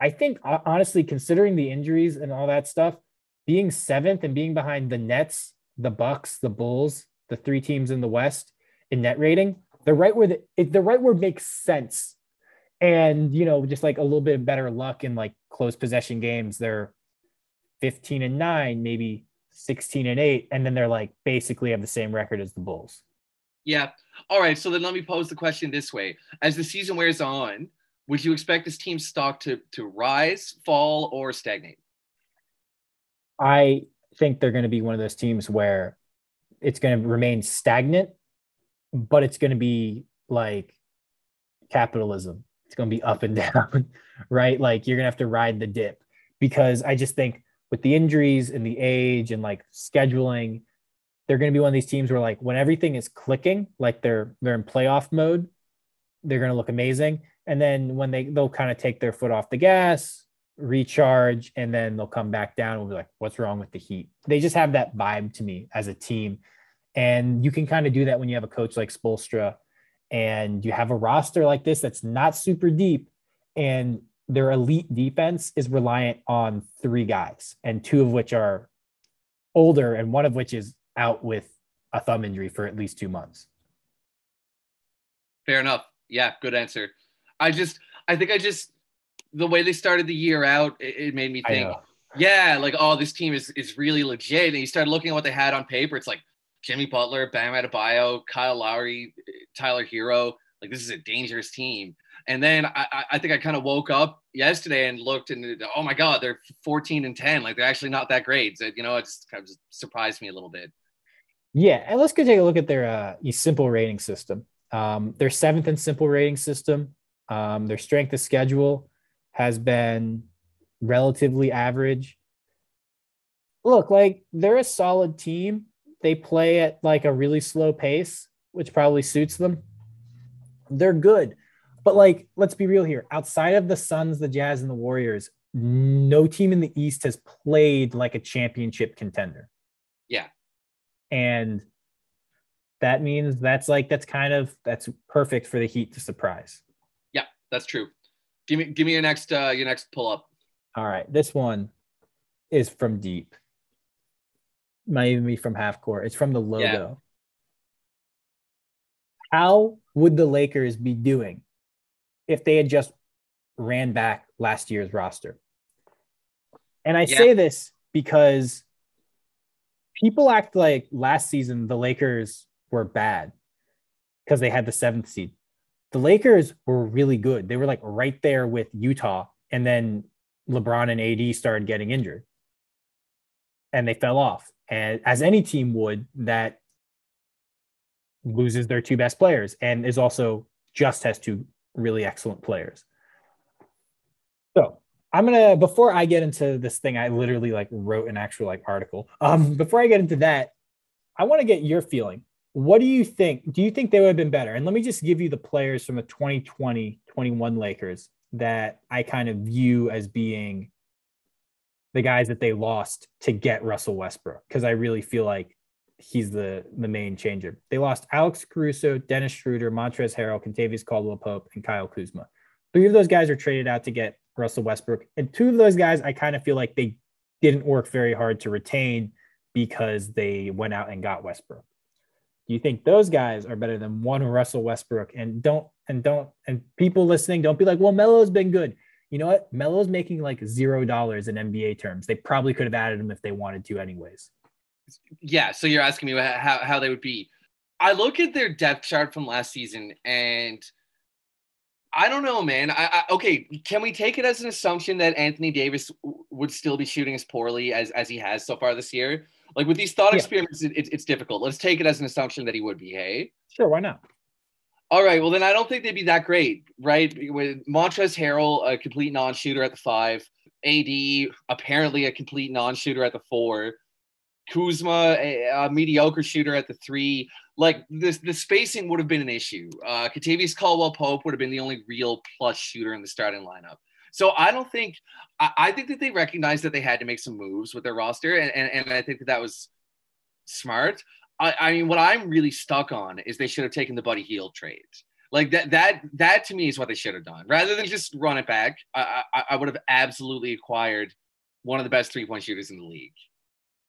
I think honestly, considering the injuries and all that stuff, being seventh and being behind the Nets, the Bucks, the Bulls, the three teams in the West in net rating, the right where the, the right word makes sense and you know just like a little bit better luck in like close possession games. They're 15 and 9 maybe 16 and 8 and then they're like basically have the same record as the bulls. Yeah. All right so then let me pose the question this way. As the season wears on would you expect this team's stock to to rise fall or stagnate? I think they're going to be one of those teams where it's going to remain stagnant but it's going to be like capitalism it's going to be up and down, right? Like you're going to have to ride the dip because I just think with the injuries and the age and like scheduling, they're going to be one of these teams where like when everything is clicking, like they're they're in playoff mode, they're going to look amazing. And then when they they'll kind of take their foot off the gas, recharge, and then they'll come back down and we'll be like, what's wrong with the Heat? They just have that vibe to me as a team. And you can kind of do that when you have a coach like Spoelstra and you have a roster like this that's not super deep and their elite defense is reliant on three guys and two of which are older and one of which is out with a thumb injury for at least two months. Fair enough. Yeah good answer. I just i think i just the way they started the year out it, it made me think yeah like oh this team is is really legit. And you start looking at what they had on paper it's like Jimmy Butler, Bam Adebayo, Kyle Lowry, Tyler Herro. Like this is a dangerous team. And then I, I think I kind of woke up yesterday and looked and oh my god, they're 14 and 10. Like they're actually not that great. So, you know, it just kind of surprised me a little bit. Yeah, and let's go take a look at their uh, simple rating system. Um, their seventh and simple rating system. Um, their strength of schedule has been relatively average. Look, like they're a solid team they play at like a really slow pace, which probably suits them. They're good. But like, let's be real here. Outside of the Suns, the Jazz, and the Warriors, no team in the East has played like a championship contender. Yeah. And that means that's like that's kind of that's perfect for the Heat to surprise. Yeah, that's true. Give me give me your next uh your next pull up. All right. This one is from deep might even be from half court. It's from the logo. Yeah. How would the Lakers be doing if they had just ran back last year's roster? And I yeah. say this because people act like last season the Lakers were bad because they had the seventh seed. The Lakers were really good. They were like right there with Utah. And then LeBron and AD started getting injured and they fell off and as any team would that loses their two best players and is also just has two really excellent players. So I'm gonna before I get into this thing, I literally like wrote an actual like article. Um, before I get into that, I want to get your feeling what do you think? Do you think they would have been better? And let me just give you the players from the 2020 21 Lakers that I kind of view as being the guys that they lost to get Russell Westbrook because I really feel like he's the the main changer. They lost Alex Caruso, Dennis Schroeder, Montrezl Harrell, Kentavious Caldwell Pope, and Kyle Kuzma. Three of those guys are traded out to get Russell Westbrook, and two of those guys I kind of feel like they didn't work very hard to retain because they went out and got Westbrook. Do you think those guys are better than one Russell Westbrook? And don't and don't and people listening, don't be like, well, Melo's been good. You know what? Melo's making like zero dollars in NBA terms. They probably could have added him if they wanted to, anyways. Yeah. So you're asking me how, how they would be. I look at their depth chart from last season and I don't know, man. I, I, okay, can we take it as an assumption that Anthony Davis w- would still be shooting as poorly as as he has so far this year? Like with these thought yeah. experiments, it, it, it's difficult. Let's take it as an assumption that he would be. Hey, sure, why not? All right, well then I don't think they'd be that great, right? With Montrezl Harrell, a complete non-shooter at the five, AD apparently a complete non-shooter at the four, Kuzma a, a mediocre shooter at the three. Like this, the spacing would have been an issue. Uh, Kentavious Caldwell Pope would have been the only real plus shooter in the starting lineup. So I don't think I, I, think that they recognized that they had to make some moves with their roster, and, and, and I think that that was smart. I, I mean, what I'm really stuck on is they should have taken the Buddy Hield trade. Like that, that, that to me is what they should have done. Rather than just run it back, I, I, I would have absolutely acquired one of the best three point shooters in the league.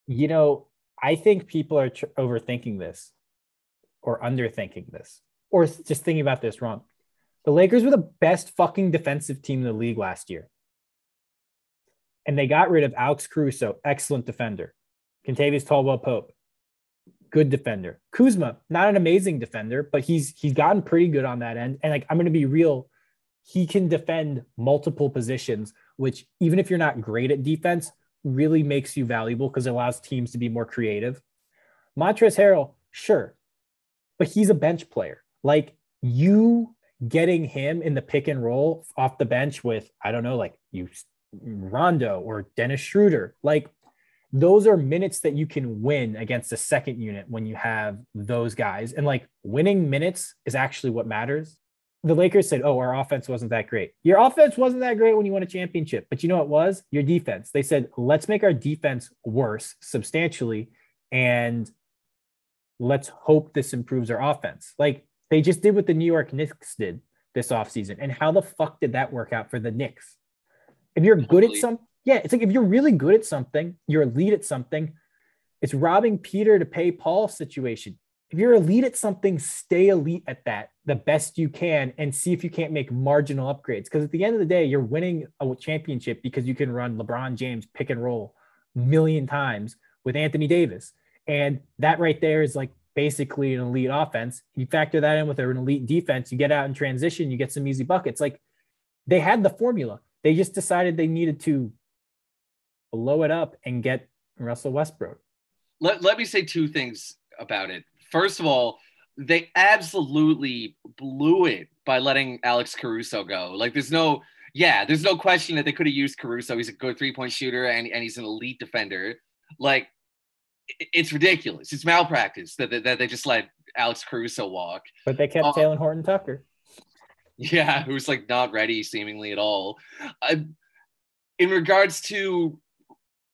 You know, I think people are tr- overthinking this or underthinking this or just thinking about this wrong. The Lakers were the best fucking defensive team in the league last year. And they got rid of Alex Caruso, excellent defender. Kentavious Caldwell Pope, good defender. Kuzma, not an amazing defender, but he's he's gotten pretty good on that end. And like I'm gonna be real, he can defend multiple positions, which even if you're not great at defense, really makes you valuable because it allows teams to be more creative. Montrezl Harrell, sure, but he's a bench player. Like you getting him in the pick and roll off the bench with, I don't know, like you Rondo or Dennis Schroeder, like those are minutes that you can win against the second unit when you have those guys. And like winning minutes is actually what matters. The Lakers said, Oh, our offense wasn't that great. Your offense wasn't that great when you won a championship, but you know what was? Your defense. They said, Let's make our defense worse substantially. And let's hope this improves our offense. Like they just did what the New York Knicks did this offseason. And how the fuck did that work out for the Knicks? If you're good at some, yeah, it's like if you're really good at something, you're elite at something. It's robbing Peter to pay Paul situation. If you're elite at something, stay elite at that the best you can and see if you can't make marginal upgrades. Because at the end of the day, you're winning a championship because you can run LeBron James pick and roll million times with Anthony Davis. And that right there is like basically an elite offense. You factor that in with an elite defense, you get out in transition, you get some easy buckets. Like they had the formula. They just decided they needed to blow it up and get Russell Westbrook. Let, let me say two things about it. First of all, they absolutely blew it by letting Alex Caruso go. Like there's no yeah, there's no question that they could have used Caruso. He's a good three-point shooter and, and he's an elite defender. Like it's ridiculous. It's malpractice that, that, that, they just let Alex Caruso walk. But they kept Talen Horton Tucker. Yeah, who's like not ready seemingly at all. Uh, in regards to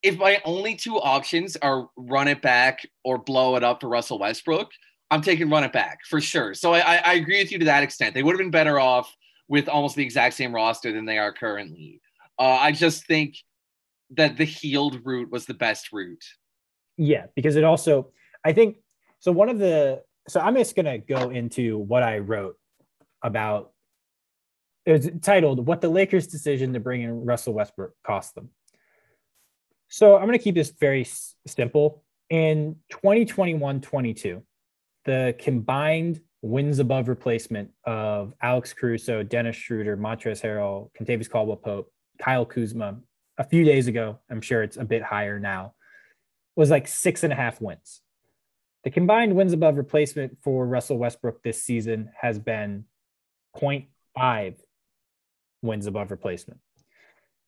if my only two options are run it back or blow it up to Russell Westbrook, I'm taking run it back for sure. So I, I agree with you to that extent. They would have been better off with almost the exact same roster than they are currently. Uh, I just think that the Hield route was the best route. Yeah, because it also, I think, so one of the, so I'm just going to go into what I wrote about, it was titled, What the Lakers' Decision to Bring in Russell Westbrook Cost Them. So I'm going to keep this very s- simple. In 2021 22, the combined wins above replacement of Alex Caruso, Dennis Schroeder, Montrezl Harrell, Kentavious Caldwell Pope, Kyle Kuzma, a few days ago, I'm sure it's a bit higher now, was like six and a half wins. The combined wins above replacement for Russell Westbrook this season has been 0.5 wins above replacement.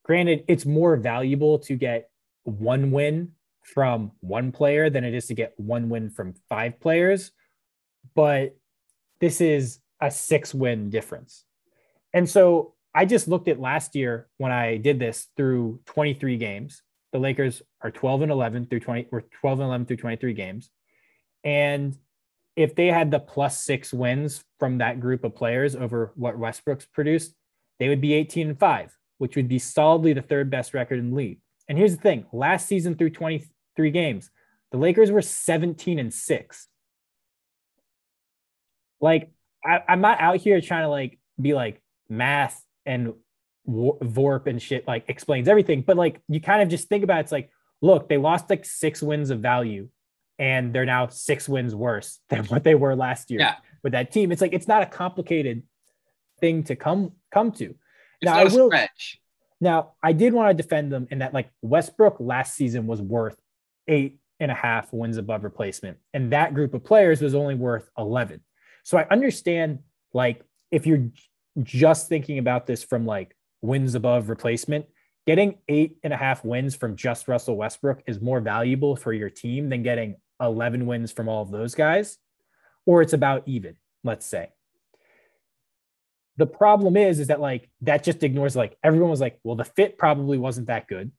Granted, it's more valuable to get one win from one player than it is to get one win from five players. but this is a six win difference. And so I just looked at last year when I did this through 23 games. The Lakers are 12 and 11 through 20, or 12 and 11 through 23 games. And if they had the plus six wins from that group of players over what Westbrook's produced, they would be 18 and five, which would be solidly the third best record in the league. And here's the thing last season through 23 games, the Lakers were 17 and six. Like, I, I'm not out here trying to like be like math and Vorp and shit like explains everything, but like you kind of just think about it, it's like, look, they lost like six wins of value and they're now six wins worse than what they were last year yeah. with that team. It's like it's not a complicated thing to come come to. It's now I will stretch. Now I did want to defend them in that like Westbrook last season was worth eight and a half wins above replacement, and that group of players was only worth eleven. So I understand like if you're just thinking about this from like wins above replacement, getting eight and a half wins from just Russell Westbrook is more valuable for your team than getting 11 wins from all of those guys, or it's about even, let's say. The problem is, is that like that just ignores like everyone was like, well, the fit probably wasn't that good.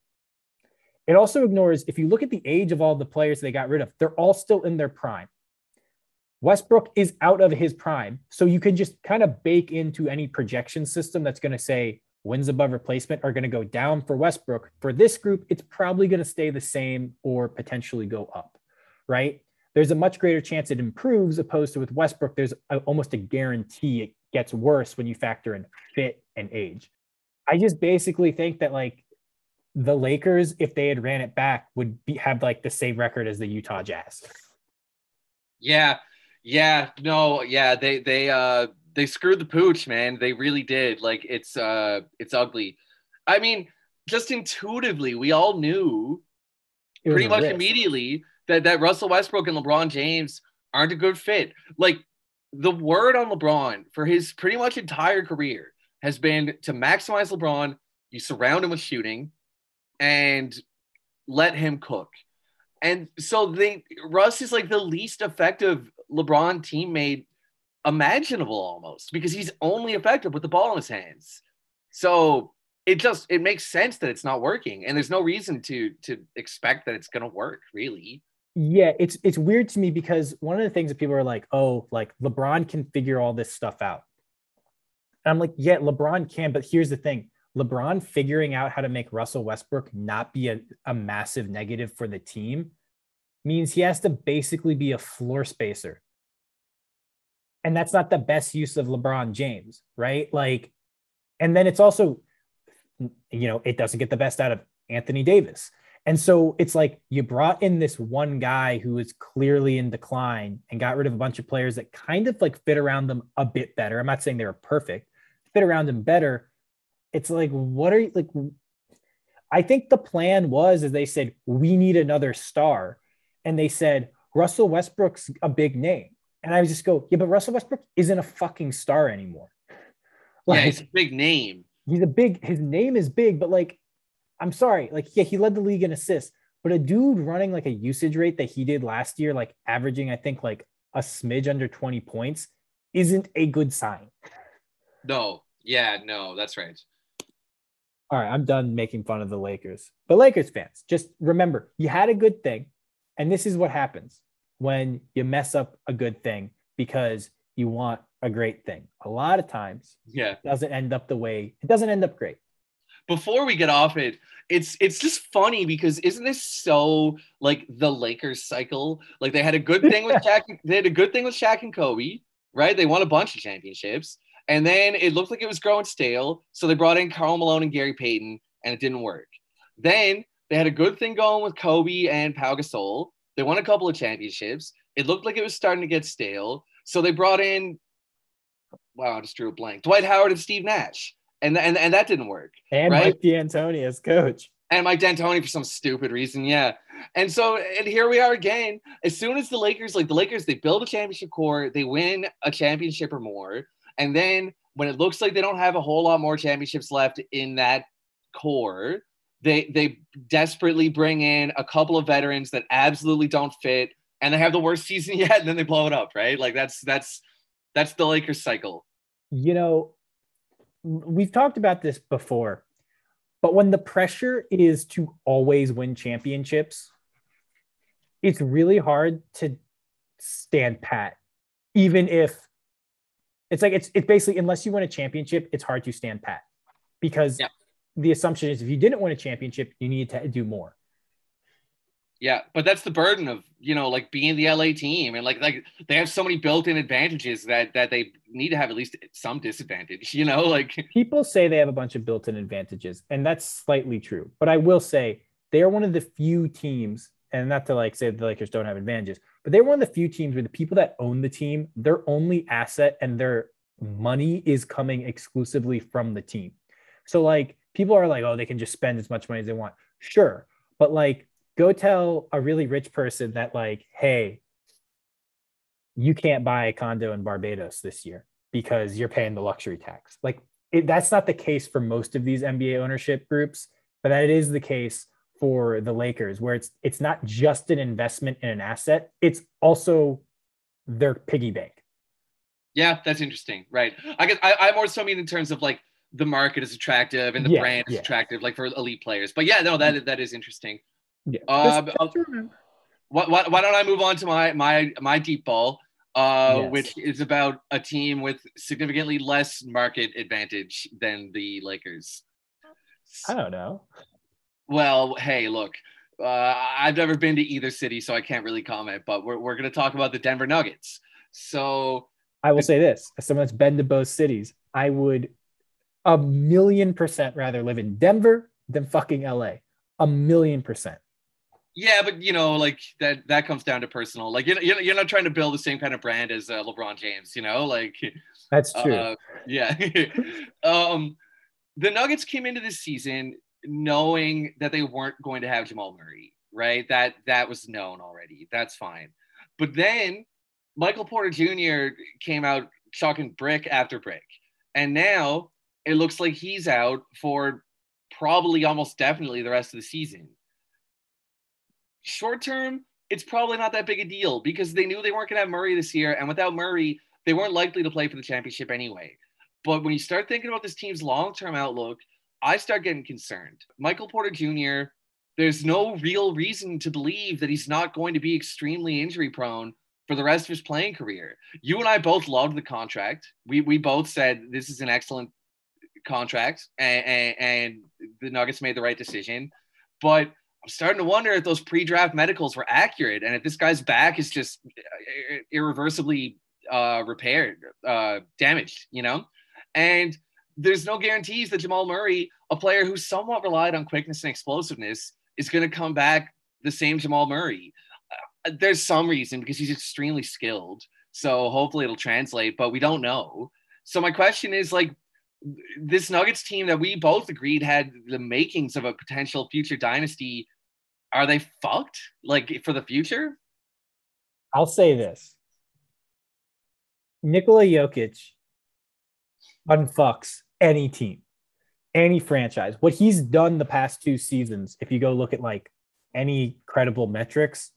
It also ignores if you look at the age of all the players they got rid of, they're all still in their prime. Westbrook is out of his prime. So you can just kind of bake into any projection system that's going to say wins above replacement are going to go down for Westbrook. For this group, it's probably going to stay the same or potentially go up right? There's a much greater chance it improves opposed to with Westbrook. There's a, almost a guarantee it gets worse when you factor in fit and age. I just basically think that like the Lakers, if they had ran it back, would be, have like the same record as the Utah Jazz. Yeah, yeah, no, yeah, they they uh they screwed the pooch, man. They really did. Like it's uh it's ugly. I mean, just intuitively, we all knew pretty much risk. immediately that that Russell Westbrook and LeBron James aren't a good fit. Like the word on LeBron for his pretty much entire career has been to maximize LeBron. You surround him with shooting and let him cook. And so they Russ is like the least effective LeBron teammate imaginable almost because he's only effective with the ball in his hands. So it just it makes sense that it's not working and there's no reason to to expect that it's going to work really yeah, it's it's weird to me because one of the things that people are like, oh, like LeBron can figure all this stuff out. And I'm like, yeah, LeBron can, but here's the thing. LeBron figuring out how to make Russell Westbrook not be a, a massive negative for the team means he has to basically be a floor spacer. And that's not the best use of LeBron James, right? Like, and then it's also, you know, it doesn't get the best out of Anthony Davis. And so it's like you brought in this one guy who is clearly in decline and got rid of a bunch of players that kind of like fit around them a bit better. I'm not saying they were perfect, fit around them better. It's like, what are you like? I think the plan was, as they said, we need another star. And they said, Russell Westbrook's a big name. And I just go, yeah, but Russell Westbrook isn't a fucking star anymore. Like, yeah, he's a big name. He's a big, his name is big, but like I'm sorry, like yeah, he led the league in assists, but a dude running like a usage rate that he did last year, like averaging, I think like a smidge under 20 points, isn't a good sign. No, yeah, no, that's right. All right, I'm done making fun of the Lakers. But Lakers fans, just remember you had a good thing. And this is what happens when you mess up a good thing because you want a great thing. A lot of times, yeah, it doesn't end up the way it doesn't end up great before we get off it, it's it's just funny because isn't this so like the Lakers cycle? Like they had a good thing with Shaq, they had a good thing with Shaq and Kobe, right? They won a bunch of championships, and then it looked like it was growing stale, so they brought in Karl Malone and Gary Payton, and it didn't work. Then they had a good thing going with Kobe and Pau Gasol. They won a couple of championships. It looked like it was starting to get stale, so they brought in. Wow, I just drew a blank. Dwight Howard and Steve Nash and and and that didn't work. And right? Mike D'Antoni as coach. And Mike D'Antoni for some stupid reason, yeah. And so, and here we are again. As soon as the Lakers, like the Lakers, they build a championship core, they win a championship or more, and then when it looks like they don't have a whole lot more championships left in that core, they they desperately bring in a couple of veterans that absolutely don't fit and they have the worst season yet, and then they blow it up, right? Like that's that's that's the Lakers cycle. You know, we've talked about this before, but when the pressure is to always win championships, it's really hard to stand pat, even if it's like it's it's basically unless you win a championship, it's hard to stand pat because yeah. the assumption is if you didn't win a championship, you need to do more. Yeah, but that's the burden of you know like being the LA team and like like they have so many built-in advantages that that they need to have at least some disadvantage. You know, like people say they have a bunch of built-in advantages, and that's slightly true. But I will say they are one of the few teams, and not to like say the Lakers don't have advantages, but they're one of the few teams where the people that own the team, their only asset and their money is coming exclusively from the team. So like people are like, oh, they can just spend as much money as they want. Sure, but like go tell a really rich person that like hey you can't buy a condo in barbados this year because you're paying the luxury tax. Like it, that's not the case for most of these nba ownership groups but that is the case for the lakers where it's it's not just an investment in an asset it's also their piggy bank. Yeah that's interesting right. I guess i, I more so mean in terms of like the market is attractive and the yeah, brand is yeah. attractive like for elite players but yeah no that that is interesting yeah. Uh, why, why, why, don't I move on to my my my deep ball, uh, yes. which is about a team with significantly less market advantage than the Lakers. I don't know. Well, hey, look, uh, I've never been to either city, so I can't really comment. But we're we're going to talk about the Denver Nuggets. So I will say this: as someone that's been to both cities, I would a million percent rather live in Denver than fucking LA. A million percent. Yeah, but you know, like that that comes down to personal. Like you're you're not trying to build the same kind of brand as uh, LeBron James. You know, like that's true. Uh, yeah. um, the Nuggets came into this season knowing that they weren't going to have Jamal Murray. Right. That that was known already. That's fine. But then Michael Porter Jr. came out chalking brick after brick, and now it looks like he's out for probably almost definitely the rest of the season short term, it's probably not that big a deal because they knew they weren't going to have Murray this year. And without Murray, they weren't likely to play for the championship anyway. But when you start thinking about this team's long term outlook, I start getting concerned. Michael Porter Jr., there's no real reason to believe that he's not going to be extremely injury prone for the rest of his playing career. You and I both loved the contract. We, we both said this is an excellent contract, and, and, and the Nuggets made the right decision. But I'm starting to wonder if those pre-draft medicals were accurate, and if this guy's back is just irreversibly uh, repaired, uh, damaged, you know. And there's no guarantees that Jamal Murray, a player who somewhat relied on quickness and explosiveness, is going to come back the same Jamal Murray. Uh, there's some reason because he's extremely skilled, so hopefully it'll translate, but we don't know. So my question is like, this Nuggets team that we both agreed had the makings of a potential future dynasty, are they fucked like for the future? I'll say this. Nikola Jokic unfucks any team, any franchise. What he's done the past two seasons, if you go look at like any credible metrics,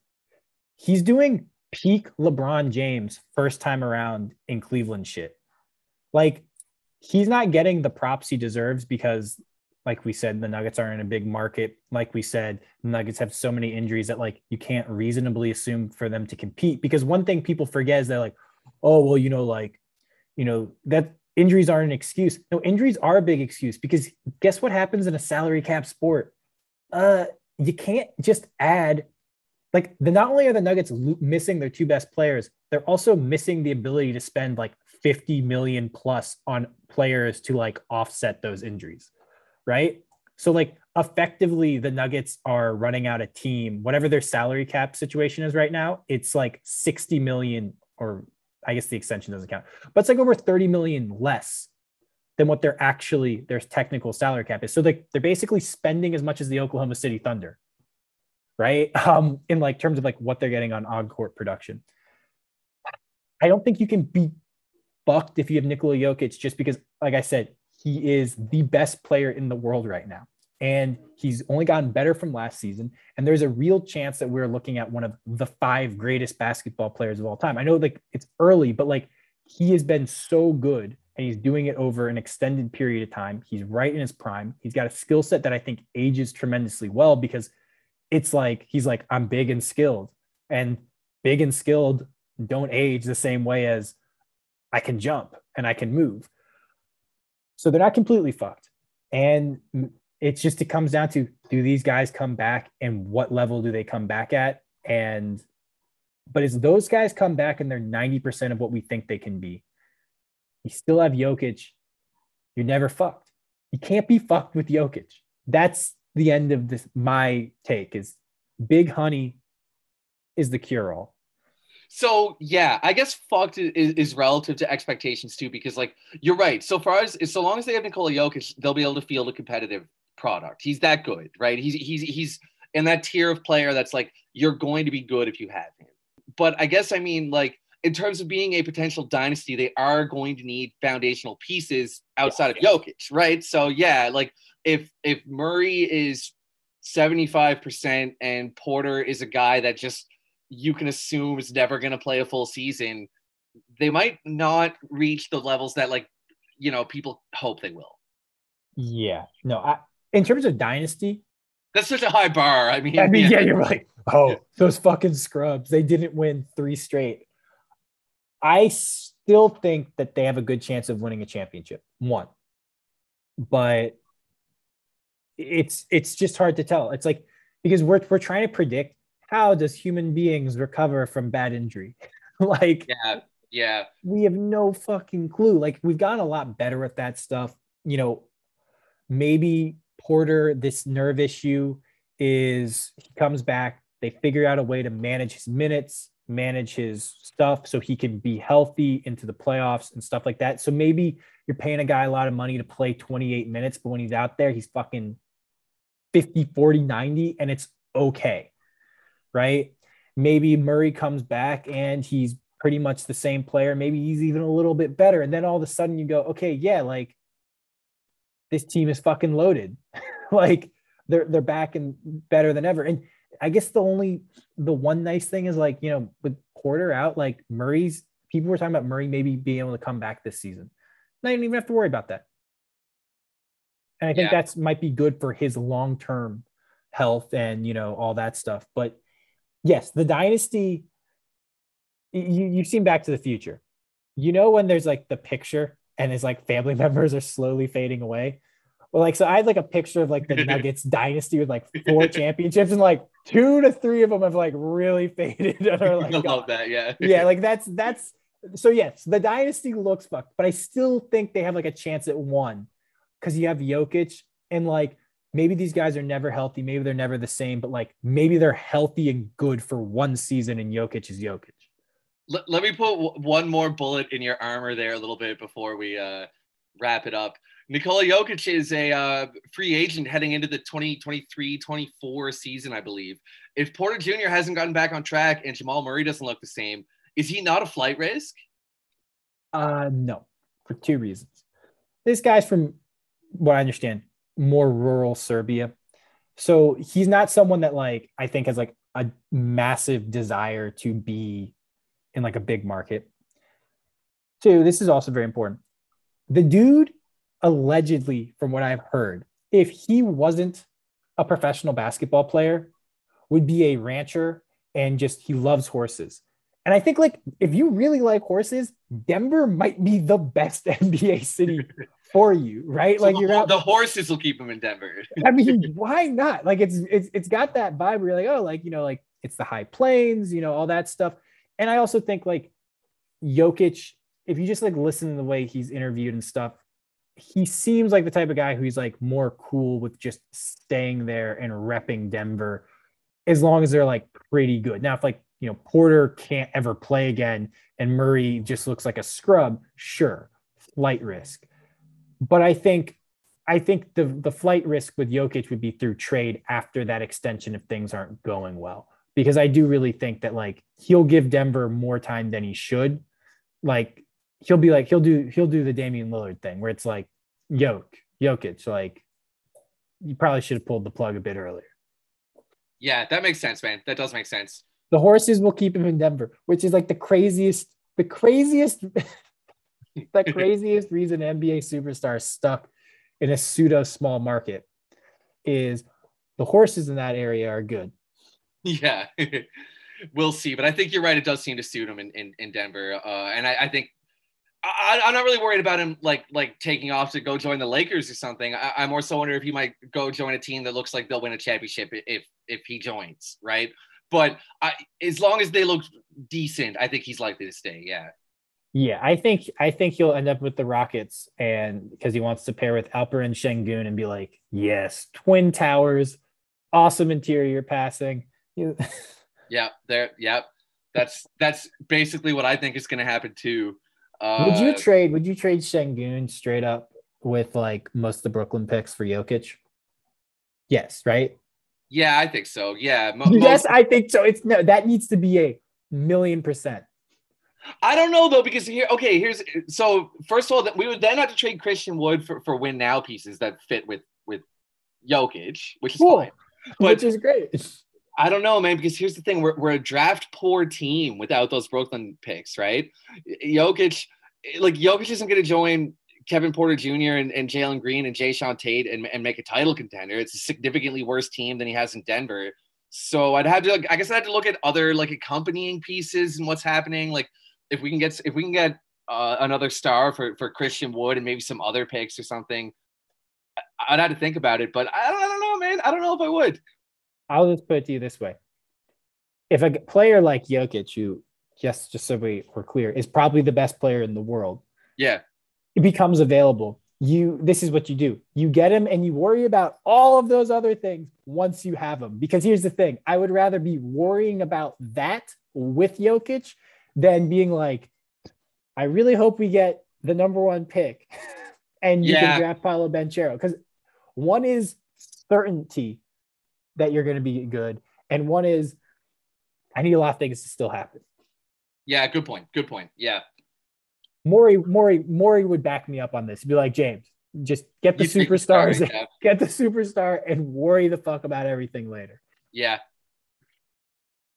he's doing peak LeBron James first time around in Cleveland shit. Like he's not getting the props he deserves because like we said the nuggets are in a big market. Like we said nuggets have so many injuries that like you can't reasonably assume for them to compete. Because one thing people forget is they're like oh well you know like you know that injuries aren't an excuse. No injuries are a big excuse because guess what happens in a salary cap sport? Uh you can't just add like the not only are the nuggets missing their two best players they're also missing the ability to spend like 50 million plus on players to like offset those injuries, right? So like effectively the Nuggets are running out a team, whatever their salary cap situation is right now, it's like 60 million or I guess the extension doesn't count, but it's like over 30 million less than what they're actually their technical salary cap is. So they they're basically spending as much as the Oklahoma City Thunder, right? Um, in like terms of like what they're getting on on court production. I don't think you can be fucked if you have Nikola Jokic just because, like I said, he is the best player in the world right now. And he's only gotten better from last season. And there's a real chance that we're looking at one of the five greatest basketball players of all time. I know like it's early, but like he has been so good and he's doing it over an extended period of time. He's right in his prime. He's got a skill set that I think ages tremendously well because it's like he's like, I'm big and skilled. And big and skilled don't age the same way as I can jump and I can move. So they're not completely fucked. And it's just it comes down to do these guys come back and what level do they come back at? And but as those guys come back and they're 90% of what we think they can be, you still have Jokic. You're never fucked. You can't be fucked with Jokic. That's the end of this. My take is big honey is the cure all. So yeah, I guess fucked is, is relative to expectations too, because like you're right. So far as so long as they have Nikola Jokic, they'll be able to field a competitive product. He's that good, right? He's he's he's in that tier of player that's like you're going to be good if you have him. But I guess I mean like in terms of being a potential dynasty, they are going to need foundational pieces outside yeah. of Jokic, right? So yeah, like if if Murray is 75% and Porter is a guy that just you can assume is never going to play a full season, they might not reach the levels that like you know people hope they will. Yeah, no. I, in terms of dynasty, that's such a high bar. I mean, I mean, yeah, yeah you're right. Oh, those fucking scrubs! They didn't win three straight. I still think that they have a good chance of winning a championship. One, but it's it's just hard to tell. It's like because we're we're trying to predict how does human beings recover from bad injury? like yeah, yeah. We have no fucking clue. Like we've gotten a lot better at that stuff. You know, maybe Porter, this nerve issue is he comes back, they figure out a way to manage his minutes, manage his stuff so he can be healthy into the playoffs and stuff like that. So maybe you're paying a guy a lot of money to play 28 minutes, but when he's out there, he's fucking 50, 40, 90, and it's okay right? Maybe Murray comes back and he's pretty much the same player. Maybe he's even a little bit better. And then all of a sudden you go, okay, yeah, like this team is fucking loaded. like they're they're back and better than ever. And I guess the only the one nice thing is like, you know, with Porter out, like Murray's people were talking about Murray maybe being able to come back this season. Not even have to worry about that. And I think yeah. that's might be good for his long-term health and you know all that stuff. But yes, the dynasty. You you've seen Back to the Future. You know when there's like the picture and his like family members are slowly fading away. Well, like so, I had like a picture of like the Nuggets dynasty with like four championships, and like two to three of them have like really faded. And are, like, I love that, yeah, yeah. Like that's that's so yes, the dynasty looks fucked, but I still think they have like a chance at one because you have Jokic and like maybe these guys are never healthy. Maybe they're never the same, but like maybe they're healthy and good for one season and Jokic is Jokic. Let, let me put one more bullet in your armor there a little bit before we uh, wrap it up. Nikola Jokic is a uh, free agent heading into the 2023-24 season, I believe. If Porter Jr. hasn't gotten back on track and Jamal Murray doesn't look the same, is he not a flight risk? Uh, no, for two reasons. This guy's from what I understand, more rural Serbia. So he's not someone that like I think has like a massive desire to be in like a big market. Two, this is also very important. The dude allegedly, from what I've heard, if he wasn't a professional basketball player, would be a rancher and just he loves horses. And I think like if you really like horses, Denver might be the best NBA city for you, right? So like you're out, the horses will keep him in Denver. I mean, why not? Like it's it's it's got that vibe where you're like, oh, like you know, like it's the high plains, you know, all that stuff. And I also think like Jokic, if you just like listen to the way he's interviewed and stuff, he seems like the type of guy who's like more cool with just staying there and repping Denver as long as they're like pretty good. Now, if like you know Porter can't ever play again and Murray just looks like a scrub, sure, flight risk. But I think I think the the flight risk with Jokic would be through trade after that extension if things aren't going well. Because I do really think that like he'll give Denver more time than he should. Like he'll be like he'll do he'll do the Damian Lillard thing where it's like Yoke, Jokic, like you probably should have pulled the plug a bit earlier. Yeah, that makes sense, man. That does make sense. The horses will keep him in Denver, which is like the craziest, the craziest, the craziest reason NBA superstar stuck in a pseudo small market is the horses in that area are good. Yeah, we'll see. But I think you're right. It does seem to suit him in, in, in Denver. Uh, and I, I think I, am not really worried about him like like taking off to go join the Lakers or something. I, I more so wonder if he might go join a team that looks like they'll win a championship if if he joins, right? But I, as long as they look decent, I think he's likely to stay. Yeah. Yeah, I think I think he'll end up with the Rockets, and because he wants to pair with Alperen Sengun and be like, yes, twin towers, awesome interior passing. yeah, there. Yep, that's that's basically what I think is going to happen too. Uh, would you uh, trade? Would you trade Sengun straight up with like most of the Brooklyn picks for Jokic? Yes, right. Yeah, I think so. Yeah. Mo- yes, most- I think so. It's no, that needs to be a million percent. I don't know though because here, okay, here's so first of all, that we would then have to trade Christian Wood for, for win now pieces that fit with with Jokic, which is cool. fine, but which is great. I don't know, man, because here's the thing: we're we're a draft poor team without those Brooklyn picks, right? Jokic, like Jokic isn't going to join Kevin Porter Jr. and, and Jalen Green and Jae'Sean Tate and, and make a title contender. It's a significantly worse team than he has in Denver. So I'd have to, I guess, I had to look at other like accompanying pieces and what's happening. Like if we can get if we can get uh, another star for for Christian Wood and maybe some other picks or something, I'd have to think about it. But I don't, I don't know, man. I don't know if I would. I'll just put it to you this way: if a player like Jokic, who just just so we were clear, is probably the best player in the world, yeah, becomes available. You this is what you do: you get him, and you worry about all of those other things once you have him. Because here's the thing: I would rather be worrying about that with Jokic than being like, I really hope we get the number one pick, and you yeah. can draft Paolo Banchero because one is certainty that you're going to be good, and one is I need a lot of things to still happen. Yeah, good point. Good point. Yeah. Morey, Morey, Morey would back me up on this. He'd be like, James, just get the you superstars, get the superstar, and worry the fuck about everything later. Yeah.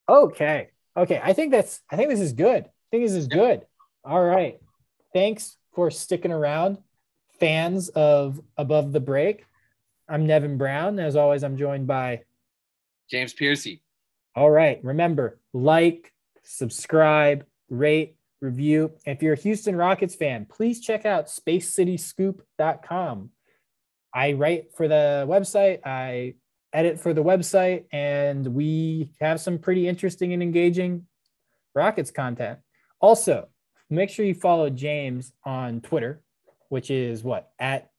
Okay. Okay. I think that's. I think this is good. I think this is good. All right. Thanks for sticking around, fans of Above the Break. I'm Nevin Brown. As always, I'm joined by James Piercy. All right. Remember, like, subscribe, rate, review. If you're a Houston Rockets fan, please check out spacecityscoop.com. I write for the website, I edit for the website, and we have some pretty interesting and engaging Rockets content. Also, make sure you follow James on Twitter, which is what? At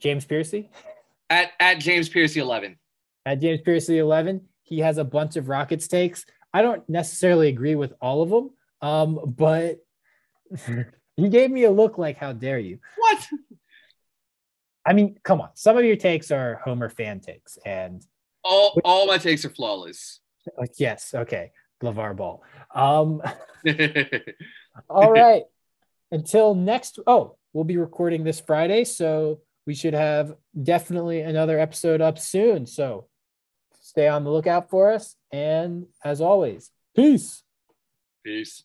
James Piercy? At at James Piercy 11. At James Piercy 11. He has a bunch of Rockets takes. I don't necessarily agree with all of them, um, but he gave me a look like, "How dare you?" What? I mean, come on. Some of your takes are Homer fan takes, and all all my takes are flawless. Like, yes, okay, LaVar Ball. Um, all right. Until next. Oh, we'll be recording this Friday, so we should have definitely another episode up soon. So stay on the lookout for us. And as always, peace. Peace.